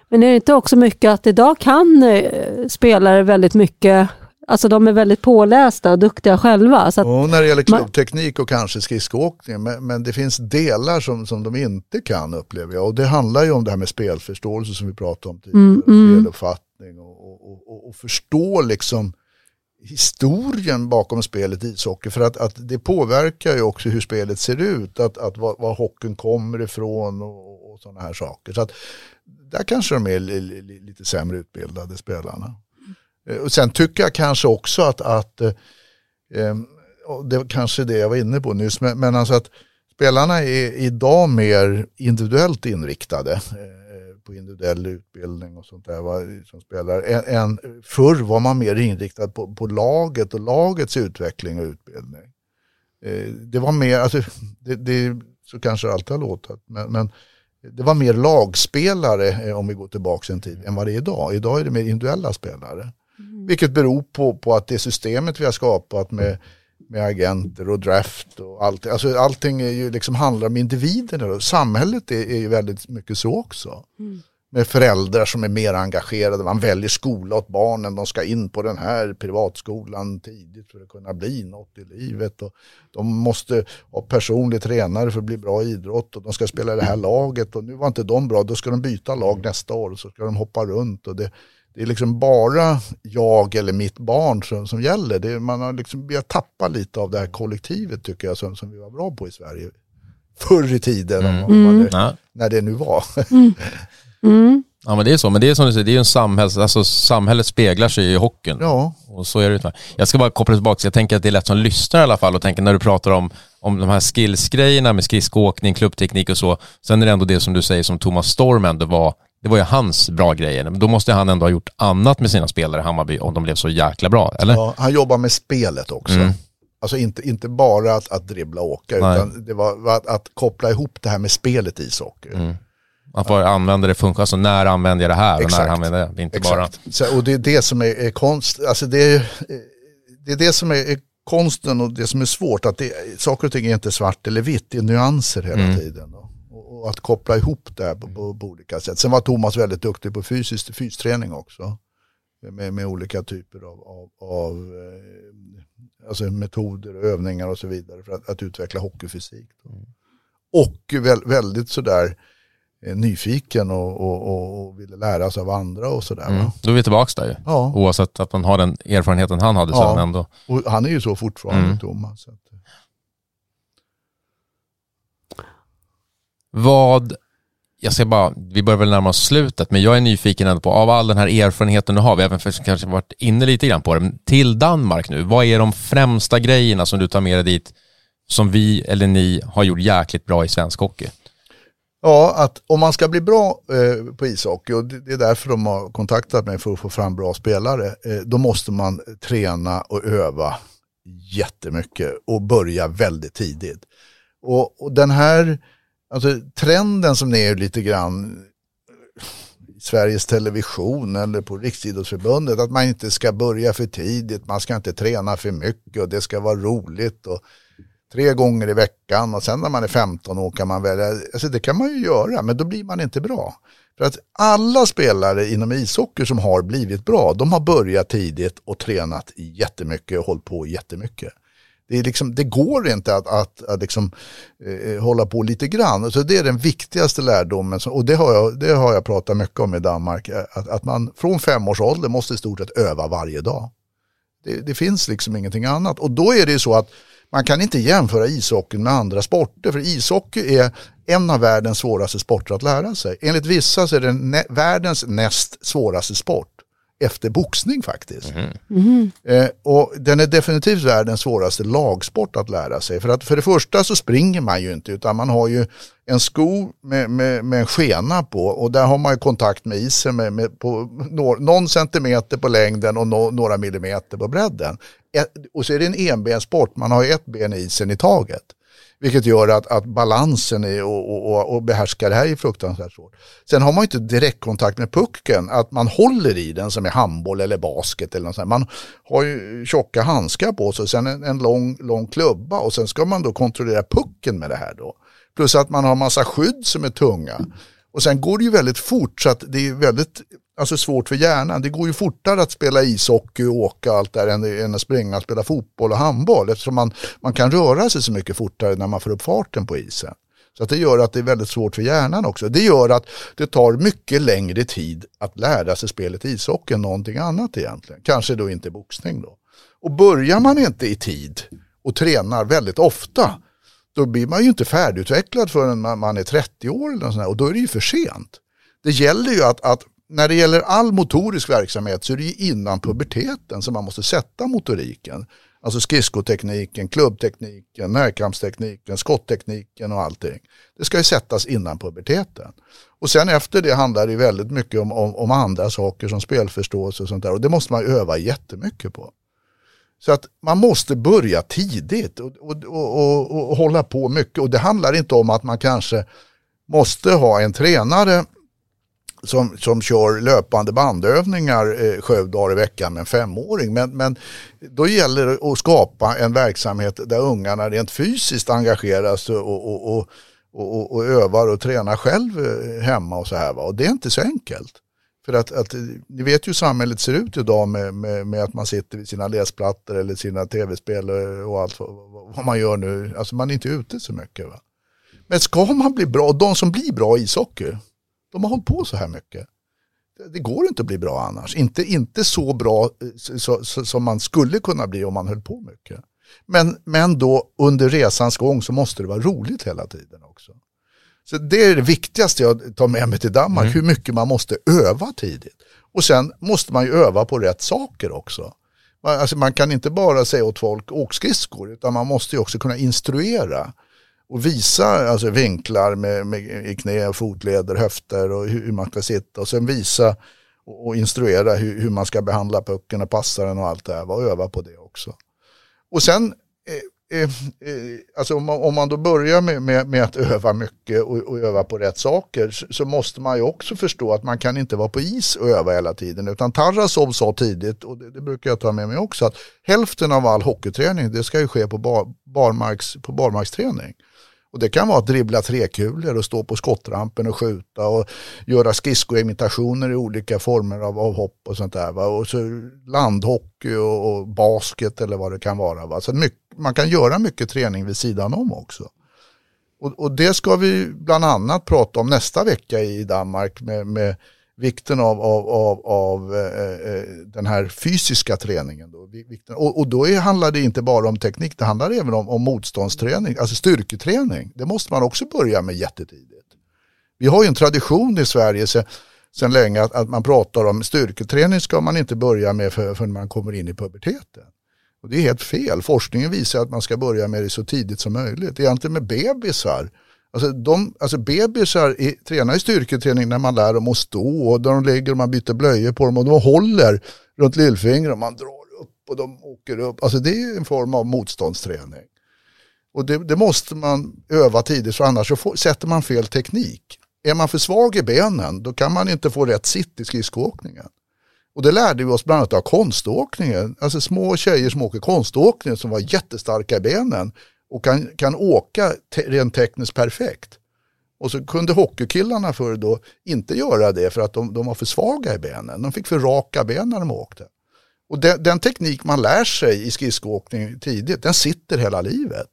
Men är det inte också mycket att idag kan eh, spelare väldigt mycket Alltså de är väldigt pålästa och duktiga själva. Så
och när det gäller klubbteknik och kanske skridskoåkning, men, men, det finns delar som, som de inte kan uppleva jag. Och det handlar ju om det här med spelförståelse som vi pratade om tidigare, mm, mm. speluppfattning och, och, och, förstå liksom historien bakom spelet ishockey. För att, att det påverkar ju också hur spelet ser ut, att, att var, var hockeyn kommer ifrån och, och sådana här saker. Så att där kanske de är lite sämre utbildade spelarna. Mm. och sen tycker jag kanske också att, att eh, eh det var kanske det jag var inne på nyss, men, men alltså att spelarna är idag mer individuellt inriktade eh, på individuell utbildning och sånt där va, som spelare. Än, än, förr var man mer inriktad på, på laget och lagets utveckling och utbildning. Eh, det var mer, alltså, det, det, så kanske det alltid har låtit, men, men det var mer lagspelare eh, om vi går tillbaka en tid än vad det är idag. Idag är det mer individuella spelare. Mm. Vilket beror på, på att det systemet vi har skapat med, med agenter och draft och allt. Alltså allting är ju liksom handlar om individerna. Samhället är, är ju väldigt mycket så också. Mm med föräldrar som är mer engagerade. Man väljer skola åt barnen. De ska in på den här privatskolan tidigt för att kunna bli något i livet. Och de måste ha personlig tränare för att bli bra i idrott. Och de ska spela i det här laget. Och nu var inte de bra. Då ska de byta lag nästa år. Och så ska de hoppa runt. Och det, det är liksom bara jag eller mitt barn som, som gäller. Det, man har liksom, har tappat lite av det här kollektivet tycker jag som, som vi var bra på i Sverige förr i tiden. Mm. Det, mm. när det nu var. Mm.
Mm. Ja men det är så, men det är som du säger, det är en samhälls, alltså samhället speglar sig i hockeyn.
Ja.
Och så är det Jag ska bara koppla tillbaka, jag tänker att det är lätt som lyssnar i alla fall och tänker när du pratar om, om de här skillsgrejerna med skridskoåkning, klubbteknik och så. Sen är det ändå det som du säger som Thomas Storm ändå var, det var ju hans bra grejer. Men då måste han ändå ha gjort annat med sina spelare i Hammarby om de blev så jäkla bra, eller? Ja,
han jobbar med spelet också. Mm. Alltså inte, inte bara att, att dribbla och åka, Nej. utan det var att, att, koppla ihop det här med spelet i ishockey. Mm.
Man får ja. använda det funkar, alltså när använder jag det här och när använder jag det, det inte Exakt. bara...
Så, och det är det som är, är konst, alltså det är, det är det som är, är konsten och det som är svårt, att det, saker och ting är inte svart eller vitt, det är nyanser hela mm. tiden. Då. Och, att koppla ihop det här på, på, på, olika sätt. Sen var Thomas väldigt duktig på fysisk, fysträning också. Med, med olika typer av, av, av eh, alltså metoder och övningar och så vidare för att, att utveckla hockeyfysik. Mm. Och väl, väldigt sådär, Eh, nyfiken och, och, och, ville lära sig av andra och sådär. Mm.
Då är vi tillbaka där ju. Ja. Oavsett att man har den erfarenheten han hade. Ja. ändå.
Och han är ju så fortfarande, mm. Thomas. Så att...
Vad, jag ser bara, vi börjar väl närma oss slutet, men jag är nyfiken ändå på, av all den här erfarenheten du har, vi har även kanske varit inne lite grann på det, till Danmark nu, vad är de främsta grejerna som du tar med dig dit, som vi eller ni har gjort jäkligt bra i svensk hockey?
Ja, att om man ska bli bra eh, på ishockey och det, det är därför de har kontaktat mig för att få fram bra spelare. Eh, då måste man träna och öva jättemycket och börja väldigt tidigt. Och, och den här alltså, trenden som är lite grann i Sveriges Television eller på Riksidrottsförbundet att man inte ska börja för tidigt, man ska inte träna för mycket och det ska vara roligt. Och, tre gånger i veckan och sen när man är 15 år kan man välja, alltså det kan man ju göra men då blir man inte bra. För att alla spelare inom ishockey som har blivit bra, de har börjat tidigt och tränat jättemycket och hållit på jättemycket. Det, är liksom, det går inte att, att, att liksom, eh, hålla på lite grann. Så det är den viktigaste lärdomen och det har jag, det har jag pratat mycket om i Danmark. Eh, att, att man från fem års ålder måste i stort sett öva varje dag. Det, det finns liksom ingenting annat. Och då är det så att man kan inte jämföra ishockeyn med andra sporter för ishockey är en av världens svåraste sporter att lära sig. Enligt vissa så är det världens näst svåraste sport efter boxning faktiskt. Mm. Mm. Eh, och den är definitivt världens svåraste lagsport att lära sig. För att för det första så springer man ju inte utan man har ju en sko med, med, med en skena på och där har man ju kontakt med isen med, med på no, någon centimeter på längden och no, några millimeter på bredden. Ett, och så är det en enbenssport, man har ett ben i isen i taget. Vilket gör att, att balansen är, och, och, och behärska det här är fruktansvärt svårt. Sen har man inte direktkontakt med pucken, att man håller i den som i handboll eller basket eller något sånt. Man har ju tjocka handskar på sig och sen en, en lång, lång klubba och sen ska man då kontrollera pucken med det här då. Plus att man har massa skydd som är tunga. Och sen går det ju väldigt fort så att det är väldigt alltså svårt för hjärnan. Det går ju fortare att spela ishockey och åka allt där än, än att springa och spela fotboll och handboll eftersom man, man kan röra sig så mycket fortare när man får upp farten på isen. Så att det gör att det är väldigt svårt för hjärnan också. Det gör att det tar mycket längre tid att lära sig spelet ishockey än någonting annat egentligen. Kanske då inte boxning då. Och börjar man inte i tid och tränar väldigt ofta då blir man ju inte färdigutvecklad förrän man, är 30 år eller sånt och då är det ju för sent. Det gäller ju att, att när det gäller all motorisk verksamhet så är det ju innan puberteten som man måste sätta motoriken. Alltså skridskotekniken, klubbtekniken, närkampstekniken, skotttekniken och allting. Det ska ju sättas innan puberteten. Och sen efter det handlar det väldigt mycket om, om, om andra saker som spelförståelse och sånt där. Och det måste man öva jättemycket på. Så att man måste börja tidigt och, och, och, och, hålla på mycket. Och det handlar inte om att man kanske måste ha en tränare som, som kör löpande bandövningar eh, sju dagar i veckan med en femåring. Men, men då gäller det att skapa en verksamhet där ungarna rent fysiskt engageras och, och, och, och, och övar och tränar själv eh, hemma och så här. Va? Och det är inte så enkelt. För att, att eh, ni vet ju hur samhället ser ut idag med, med, med att man sitter vid sina läsplattor eller sina tv-spel eh, och allt vad man gör nu. Alltså man är inte ute så mycket. Va? Men ska man bli bra, de som blir bra i ishockey, de har hållit på så här mycket. Det går inte att bli bra annars. Inte, inte så bra eh, så, så, som man skulle kunna bli om man höll på mycket. Men, men då under resans gång så måste det vara roligt hela tiden också. Så det är det viktigaste jag tar med mig till Danmark, mm. hur mycket man måste öva tidigt. Och sen måste man ju öva på rätt saker också. Man, alltså man kan inte bara säga åt folk åk skridskor, utan man måste ju också kunna instruera och visa alltså, vinklar med, med, i knä, fotleder, höfter och hur, hur, man ska sitta och sen visa och, och instruera hur, hur, man ska behandla pucken och passa den och allt det här och öva på det också. Och sen Eh, eh, alltså om, man, om man då börjar med, med, med att öva mycket och, och, öva på rätt saker så, så, måste man ju också förstå att man kan inte vara på is och öva hela tiden utan Tarasov sa tidigt och det, det, brukar jag ta med mig också att hälften av all hockeyträning det ska ju ske på, bar, barmarks, på barmarksträning. Och det kan vara att dribbla trekulor och stå på skottrampen och skjuta och göra skridskoimitationer i olika former av, av hopp och sånt där. Va? Och så landhockey och, och, basket eller vad det kan vara. Va? Så mycket, man kan göra mycket träning vid sidan om också. Och, och, det ska vi bland annat prata om nästa vecka i Danmark med, med vikten av, av, av, av eh, eh den här fysiska träningen. Då. Vikten, och, och, då är, handlar det inte bara om teknik, det handlar även om, om motståndsträning, alltså styrketräning. Det måste man också börja med jättetidigt. Vi har ju en tradition i Sverige sedan länge att, att, man pratar om styrketräning ska man inte börja med förrän för man kommer in i puberteten. Och det är helt fel. Forskningen visar att man ska börja med det så tidigt som möjligt. Egentligen med bebisar Alltså, de, alltså bebisar i, tränar i styrketräning när man lär dem att stå och där de ligger och man byter blöjor på dem och de håller runt lillfingret och man drar upp och de åker upp. Alltså det är en form av motståndsträning. Och det, det måste man öva tidigt för annars så får, sätter man fel teknik. Är man för svag i benen då kan man inte få rätt sitt i skridskoåkningen. Och det lärde vi oss bland annat av konståkningen. Alltså små tjejer som åker konståkning som var jättestarka i benen och kan, kan åka te rent tekniskt perfekt. Och så kunde hockeykillarna förr då inte göra det för att de, de var för svaga i benen. De fick för raka ben när de åkte. Och den, den teknik man lär sig i skridskoåkning tidigt, den sitter hela livet.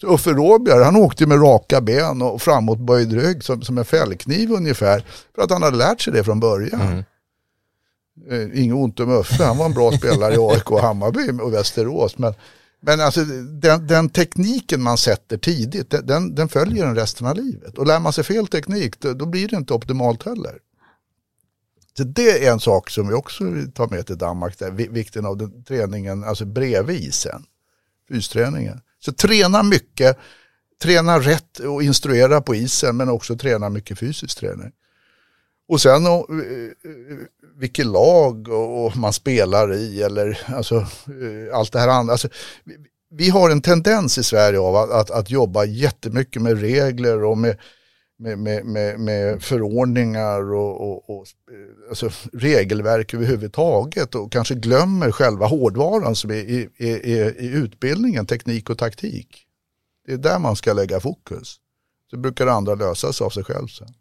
Så Uffe Råbjer, han åkte med raka ben och framåtböjd rygg som, som en fällkniv ungefär. För att han hade lärt sig det från början. Mm. Eh, inget ont om Uffe, han var en bra spelare i AIK, Hammarby och Västerås. Men, men alltså, den, den, tekniken man sätter tidigt, den, den följer en resten av livet. Och lär man sig fel teknik, då, då blir det inte optimalt heller. Så det är en sak som vi också tar med till Danmark, där, vikten av den träningen, alltså bredvid isen, fysträningen. Så träna mycket, träna rätt och instruera på isen men också träna mycket fysisk träning. Och sen eh, eh, vilket lag och, man spelar i eller alltså, eh, allt det här andra. Alltså, vi har en tendens i Sverige av att, att, att jobba jättemycket med regler och med, med, med, med, med förordningar och, och, och eh, alltså, regelverk överhuvudtaget och kanske glömmer själva hårdvaran som är i, i, i, utbildningen, teknik och taktik. Det är där man ska lägga fokus. Så brukar det andra lösas av sig själv sen.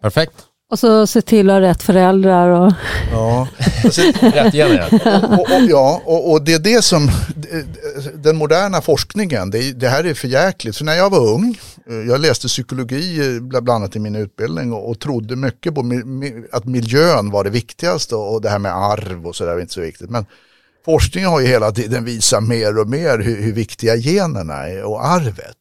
Perfekt.
Och så se till att ha rätt föräldrar. Och...
Ja,
rätt gener.
Och, och, ja, och, och, det är det som den moderna forskningen, det, det, här är för jäkligt. För när jag var ung, jag läste psykologi bland annat i min utbildning och, och trodde mycket på att miljön var det viktigaste och det här med arv och sådär var inte så viktigt. Men forskningen har ju hela tiden visat mer och mer hur, hur viktiga generna är och arvet.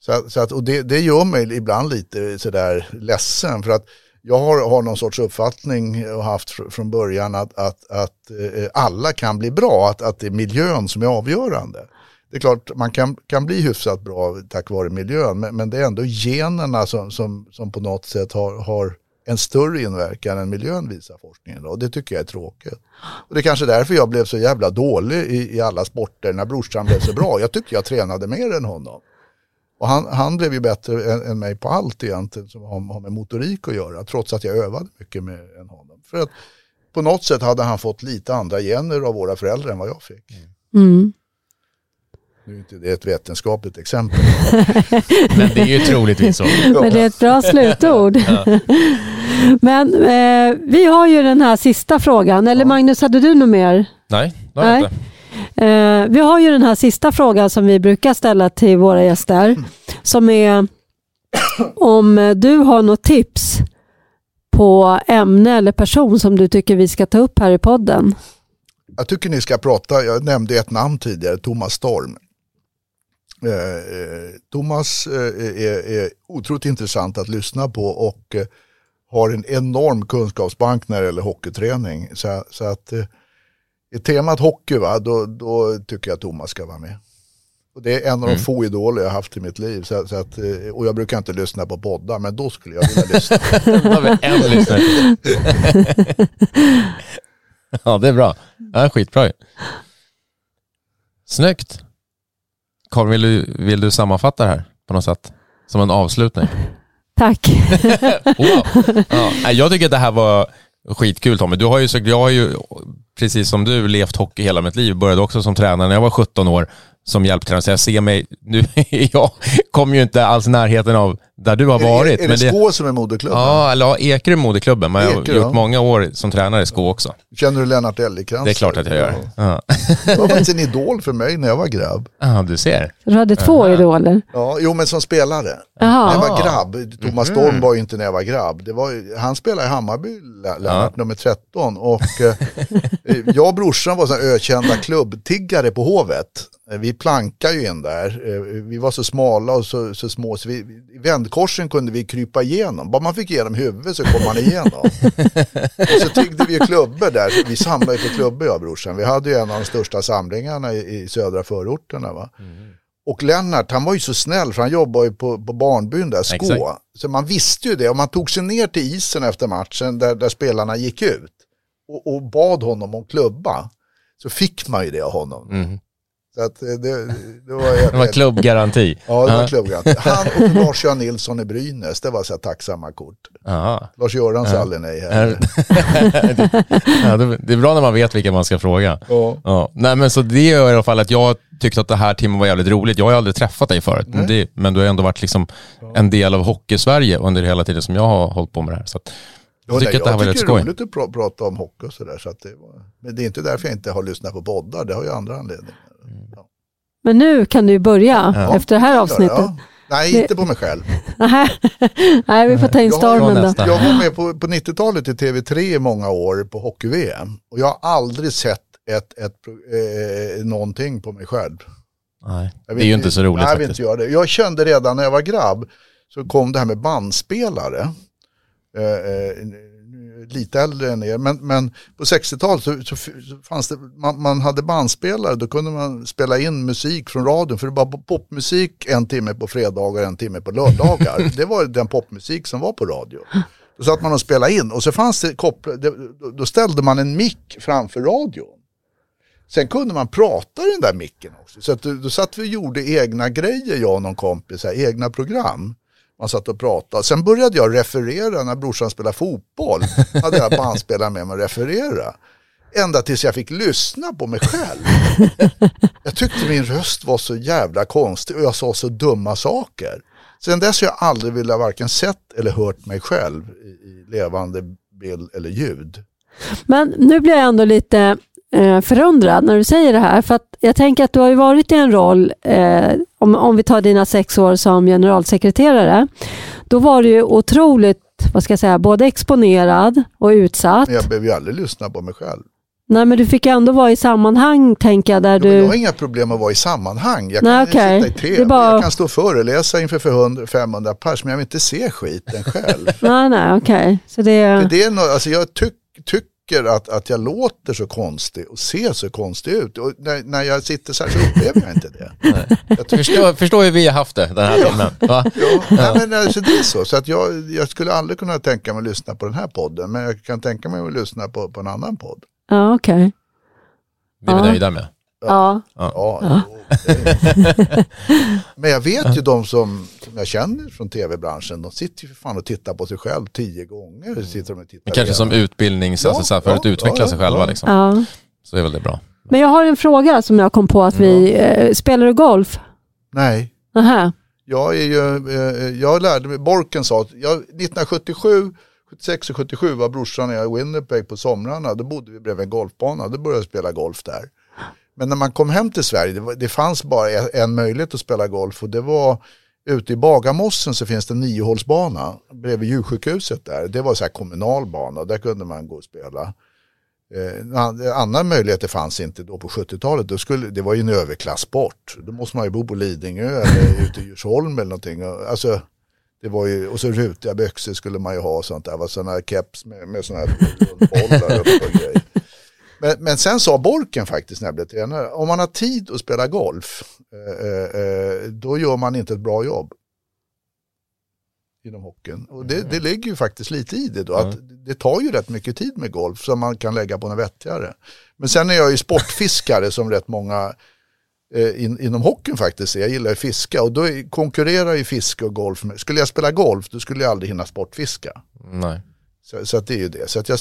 Så, så att, och det, det gör mig ibland lite sådär ledsen för att jag har, har någon sorts uppfattning och haft från början att, att, att eh, alla kan bli bra, att, att det är miljön som är avgörande. Det är klart man kan, kan bli hyfsat bra tack vare miljön men, men det är ändå generna som, som, som på något sätt har, har en större inverkan än miljön visar forskningen. Och det tycker jag är tråkigt. Och det är kanske därför jag blev så jävla dålig i, i alla sporter när brorsan blev så bra. Jag tyckte jag tränade mer än honom. Och han, han blev ju bättre än, än mig på allt egentligen som har, har med motorik att göra, trots att jag övade mycket mer än honom. För att på något sätt hade han fått lite andra gener av våra föräldrar än vad jag fick. Mm. Nu är inte det ett vetenskapligt exempel.
Men det är ju troligtvis så.
Men det är ett bra slutord. Men eh, vi har ju den här sista frågan. Eller Magnus, hade du något mer?
Nej, det har jag inte.
Eh, vi har ju den här sista frågan som vi brukar ställa till våra gäster. Som är om du har något tips på ämne eller person som du tycker vi ska ta upp här i podden.
Jag tycker ni ska prata, jag nämnde ett namn tidigare, Thomas Storm. Eh, eh Thomas eh, är, är otroligt intressant att lyssna på och eh, har en enorm kunskapsbank när det gäller hockeyträning. Så, så att eh, är temat hockey, va, då, då tycker jag att Thomas ska vara med. Och det är en av de mm. få idoler jag haft i mitt liv. Så, så att, eh, och jag brukar inte lyssna på poddar, men då skulle jag vilja lyssna.
då har vi en lyssnare. ja, det är bra. Ja, skitbra Snyggt. Carl, vill du, vill du sammanfatta det här på något sätt? Som en avslutning.
Tack.
wow. ja, jag tycker att det här var skitkul Tommy. Du har ju, jag har ju precis som du levt hockey hela mitt liv. Började också som tränare när jag var 17 år som hjälptränare. Så jag ser mig, nu, jag kommer ju inte alls i närheten av där du har varit.
Är, är, det Skå som är moderklubben?
Ja, eller ja, Ekerö är moderklubben. Men jag har gjort många år som tränare i Skå också.
Känner du Lennart Älgekrans?
Det är klart att jag gör. Ja.
Det var faktiskt en idol för mig när jag var grabb.
Ja, du ser.
Du hade två Aha. idoler?
Ja, jo men som spelare. Aha. När jag var grabb, Thomas mm. Storm var ju inte när jag var grabb. Det var, han spelade i Hammarby, Lennart, ja. nummer 13. Och eh, jag och brorsan var så ökända klubbtiggare på Hovet. Eh, vi plankar ju in där. Eh, vi var så smala och så, så små så vi, i vändkorsen kunde vi krypa igenom. Bara man fick igenom huvudet så kom man igenom. och så tyckte vi klubbor där. Vi samlade på klubbor jag och brorsan. Vi hade ju en av de största samlingarna i, i södra förorterna. Va? Mm. Och Lennart, han var ju så snäll för han jobbade ju på, på barnbyn där, Skå.
Exakt.
Så man visste ju det. Och man tog sig ner till isen efter matchen där, där spelarna gick ut och, och bad honom om klubba. Så fick man ju det av honom.
Mm.
Så att eh, det, det var,
Det var klubbgaranti.
Ja, det var klubbgaranti. Han och Lars-Göran Nilsson i Brynäs, det var så här tacksamma kort. Lars-Göran sa aldrig nej
Är-
heller.
ja, det är bra när man vet vilka man ska fråga.
Ja.
Ja. Nej men så det gör i alla fall att jag tyckte att det här timmen var jävligt roligt. Jag har aldrig träffat dig förut, men, det, men du har ändå varit liksom en del av hockey-Sverige under hela tiden som jag har hållit på med det här. Så att,
Ja,
jag tycker
nej,
att det här
jag tycker det är
skoj.
roligt att pra- prata om hockey och sådär. Så att det var... Men det är inte därför jag inte har lyssnat på poddar, det har ju andra anledningar.
Men nu kan du ju börja
Ja.
efter det här avsnittet.
Ja. Nej,
Det-
inte på mig själv.
Nej, vi får ta in
Jag
stormen då.
nästa.
Jag var med på, på 90-talet i TV3 i många år på hockey-VM. Och jag har aldrig sett ett, ett, eh, någonting på mig själv.
nej,
Jag
det är ju inte så roligt
Nej, jag
faktiskt.
inte göra det. Jag kände redan när jag var grabb så kom det här med bandspelare. Eh, eh, lite äldre än er, men, men på 60-talet så, så, fanns det, man, man hade bandspelare, då kunde man spela in musik från radion, för det var popmusik en timme på fredagar, en timme på lördagar. det var den popmusik som var på radio. Då satt man och spelade in och så fanns det kopplat, då- ställde man en mick framför radion. Sen kunde man prata i den där micken också. Så att då, då satt vi och gjorde egna grejer, jag och någon kompis, här, egna program. Man satt och pratade. Sen började jag referera när brorsan spelade fotboll. Hade jag bandspelare med mig och referera. Ända tills jag fick lyssna på mig själv. Jag tyckte min röst var så jävla konstig och jag sa så dumma saker. Sen dess har jag aldrig velat varken sett eller hört mig själv i, levande bild eller ljud.
Men nu blir jag ändå lite förundrad när du säger det här. För att jag tänker att du har ju varit i en roll, eh, om, om vi tar dina sex år som generalsekreterare, då var du ju otroligt, vad ska jag säga, både exponerad och utsatt.
Men jag behöver ju aldrig lyssna på mig själv.
Nej, men du fick ändå vara i sammanhang, tänker jag, där
Ja, men jag har
du...
inga problem att vara i sammanhang. Jag
Nej,
kan
okej.
sitta i tv,
bara-
jag kan stå och föreläsa inför för 100 500 pers, men jag vill inte se skiten själv.
Nej, nej, okej. Så det...
För det är något, alltså jag tyck, tycker att, att jag låter så konstig och ser så konstig ut. Och när, när jag sitter så här så upplever jag inte det. Jag
Förstår, förstår hur vi har haft det den här timmen. Va?
ja, nej, men alltså det är så. Så att jag, jag skulle aldrig kunna tänka mig att lyssna på den här podden, men jag kan tänka mig att lyssna på, på en annan podd.
Ja, okej.
Det är vi
Ja.
nöjda med.
Ja.
Ja, jo, det- Men jag vet ju de som, som jag känner från tv-branschen, de sitter ju för fan och tittar på sig själv tio gånger. Sitter de och tittar
Men kanske som
igenom.
utbildnings,
Ja,
alltså så här, för att
ja,
utveckla
ja,
sig själva
ja.
liksom.
ja.
Så är väl det bra.
Men jag har en fråga som jag kom på att vi... Eh, spelar du golf?
Nej,
Aha.
jag är ju, eh, jag lärde mig, Borken sa att jag, 1977, 76 och 77 var brorsan och jag i Winnipeg på somrarna, då bodde vi bredvid en golfbana, då började jag spela golf där. Men när man kom hem till Sverige, det, var, det fanns bara e- en, möjlighet att spela golf och det var ute i Bagarmossen så finns det en niohålsbana bredvid djursjukhuset där. Det var så här kommunal bana, där kunde man gå och spela. Eh, andra möjligheter fanns inte då på 70-talet. Då skulle, det var ju en överklassport. Då måste man ju bo på Lidingö eller ute i Djursholm eller någonting. Och, Alltså, det var ju, och så rutiga byxor skulle man ju ha och sånt där. Det var sådana här keps med, med sådana här bollar och grejer. Men, men sen sa Borken faktiskt när jag blev tränare, om man har tid att spela golf, eh, eh, eh, då gör man inte ett bra jobb inom hockeyn. Och det, det ligger ju faktiskt lite i det då, att det tar ju rätt mycket tid med golf som man kan lägga på något vettigare. Men sen är jag ju sportfiskare som rätt många eh, in, inom hockeyn faktiskt är. Jag gillar att fiska och då konkurrerar ju fiske och golf. med- Skulle jag spela golf då skulle jag aldrig hinna sportfiska.
Nej.
Så, så att det är ju det. Så att jag,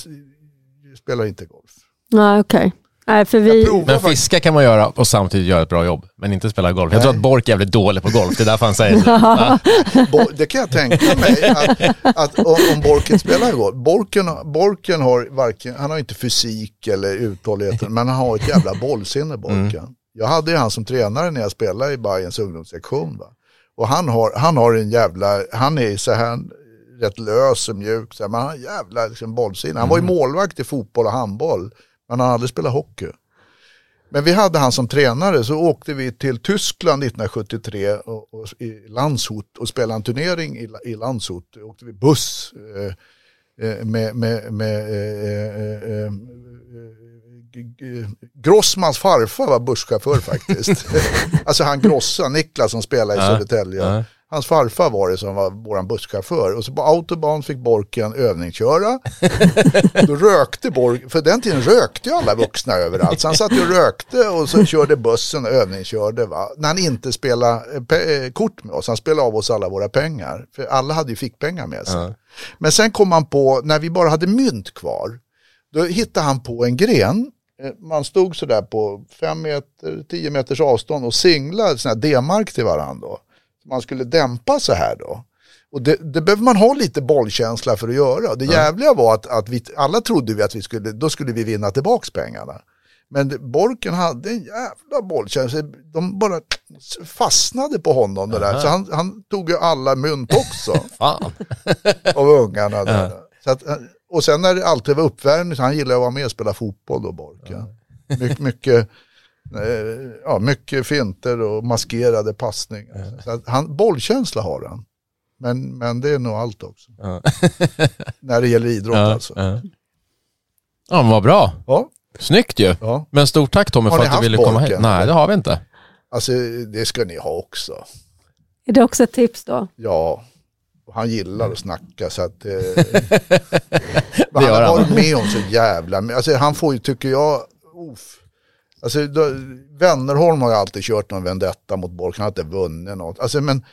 spelar inte golf.
Nej, okej. Nej, för vi...
Men fiska kan man göra och samtidigt göra ett bra jobb, men inte spela golf. Jag tror att Bork är jävligt dålig på golf, det är därför han säger det.
Det kan jag tänka mig att, att om, Borken spelar golf. Borken, Borken har varken, han har inte fysik eller uthållighet, men han har ett jävla bollsinne Borken. Jag hade ju han som tränare när jag spelade i Bayerns ungdomssektion. Va? Och han har, han har en jävla, han är så här rätt lös och mjuk, så här, men han har en jävla liksom, bollsinne. Han var ju målvakt i fotboll och handboll, men han hade aldrig spelat hockey. Men vi hade han som tränare så åkte vi till Tyskland 1973 och, och, i Landshut och spelade en turnering i, i Landshut. Då åkte vi buss eh, eh, med, med, med eh, eh, eh, Grossmans farfar var busschaufför faktiskt. alltså han Grossa, Niklas som spelar i Södertälje. Hans farfar var det som var vår busschaufför. Och så på autobahn fick Borken övningsköra. Då rökte Bork, för den tiden rökte ju alla vuxna överallt. Så han satt och rökte och så körde bussen och övningskörde. Va? När han inte spelade eh, eh, kort med oss, han spelade av oss alla våra pengar. För alla hade ju fickpengar med sig.
Ja.
Men sen kom han på, när vi bara hade mynt kvar, då hittade han på en gren. Eh, Man stod sådär på fem meter, tio meters avstånd och singlade sådana här D-mark till varandra. Man skulle dämpa så här då. Och det, det behöver man ha lite bollkänsla för att göra. Det jävliga var att, att vi, alla trodde vi att vi skulle, då skulle vi vinna tillbaks pengarna. Men Borken hade en jävla bollkänsla. De bara fastnade på honom det där. Så han, han tog ju alla mynt också
Fan.
av ungarna. Där. Så att, och sen när det alltid var uppvärmning, så han gillade att vara med och spela fotboll då, Borken. My, mycket, eh, ja, mycket finter och maskerade passningar. Så att han, bollkänsla har han. Men, men det är nog allt också.
Ja.
När det gäller idrott
Ja,
alltså.
ja. ja, men vad bra.
Ja,
Snyggt ju.
ja.
Men stort tack Tommy för att du ville komma hit. Nej, det har vi inte.
Alltså det ska ni ha också.
Är det också ett tips då?
Ja, han gillar att snacka så att... Eh, han har varit med om så jävla. Alltså han får ju, tycker jag, uff. Alltså då, Wennerholm har ju alltid kört någon vendetta mot Bork, han har inte vunnit något. Alltså men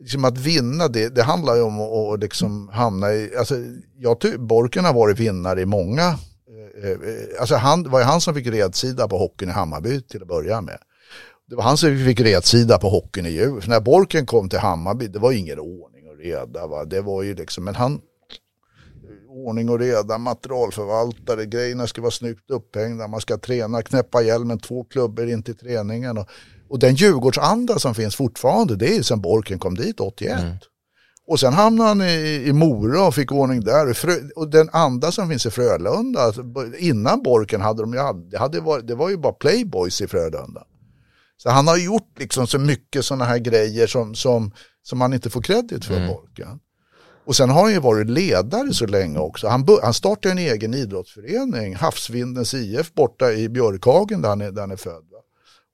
liksom att vinna det, det handlar ju om att liksom hamna i, alltså jag tycker Borken har varit vinnare i många, eh, eh, eh, alltså han, det var ju han som fick redsida på hockeyn i Hammarby till att börja med. Det var han som fick redsida på hockeyn i Djurgården. När Borken kom till Hammarby, det var ju ingen ordning och reda. Va? Det var ju liksom, men han, ordning och reda, materialförvaltare, grejerna ska vara snyggt upphängda, man ska träna, knäppa hjälmen, två klubbor in till träningen. Och, och den Djurgårdsanda som finns fortfarande, det är sen Borken kom dit 81. Och sen hamnade han i, i Mora och fick ordning där. Och, den anda som finns i Frölunda, alltså, innan Borken hade de ju, det, hade varit, det var ju bara playboys i Frölunda. Så han har gjort liksom så mycket sådana här grejer som, som, som han inte får kredit för, Borken. Och sen har han ju varit ledare så länge också. Han, han startade en egen idrottsförening, Havsvindens IF borta i Björkhagen där han är, där han är född. Va?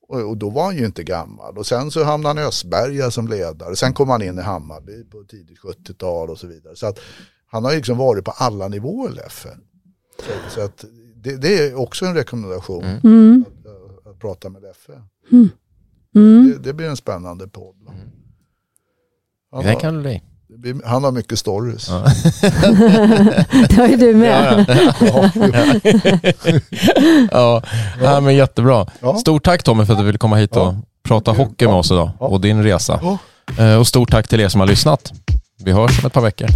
Och, och då var han ju inte gammal. Och sen så hamnade han i Östberga som ledare. Sen kom han in i Hammarby på tidigt 70-tal och så vidare. Så att han har ju liksom varit på alla nivåer Leffe. Så, så att det, det är också en rekommendation
Mm.
att, att prata med Leffe.
Mm.
Det, det blir en spännande podd. va? Han,
Det kan det bli.
Han har mycket stories.
Det har ju du med.
Ja.
Ja, ja men jättebra.
Ja.
Stort tack Tommy för att du ville komma hit och
Ja.
prata hockey med oss idag
Ja.
och din resa.
Ja.
Eh, Och stort tack till er som har lyssnat. Vi hörs om ett par veckor.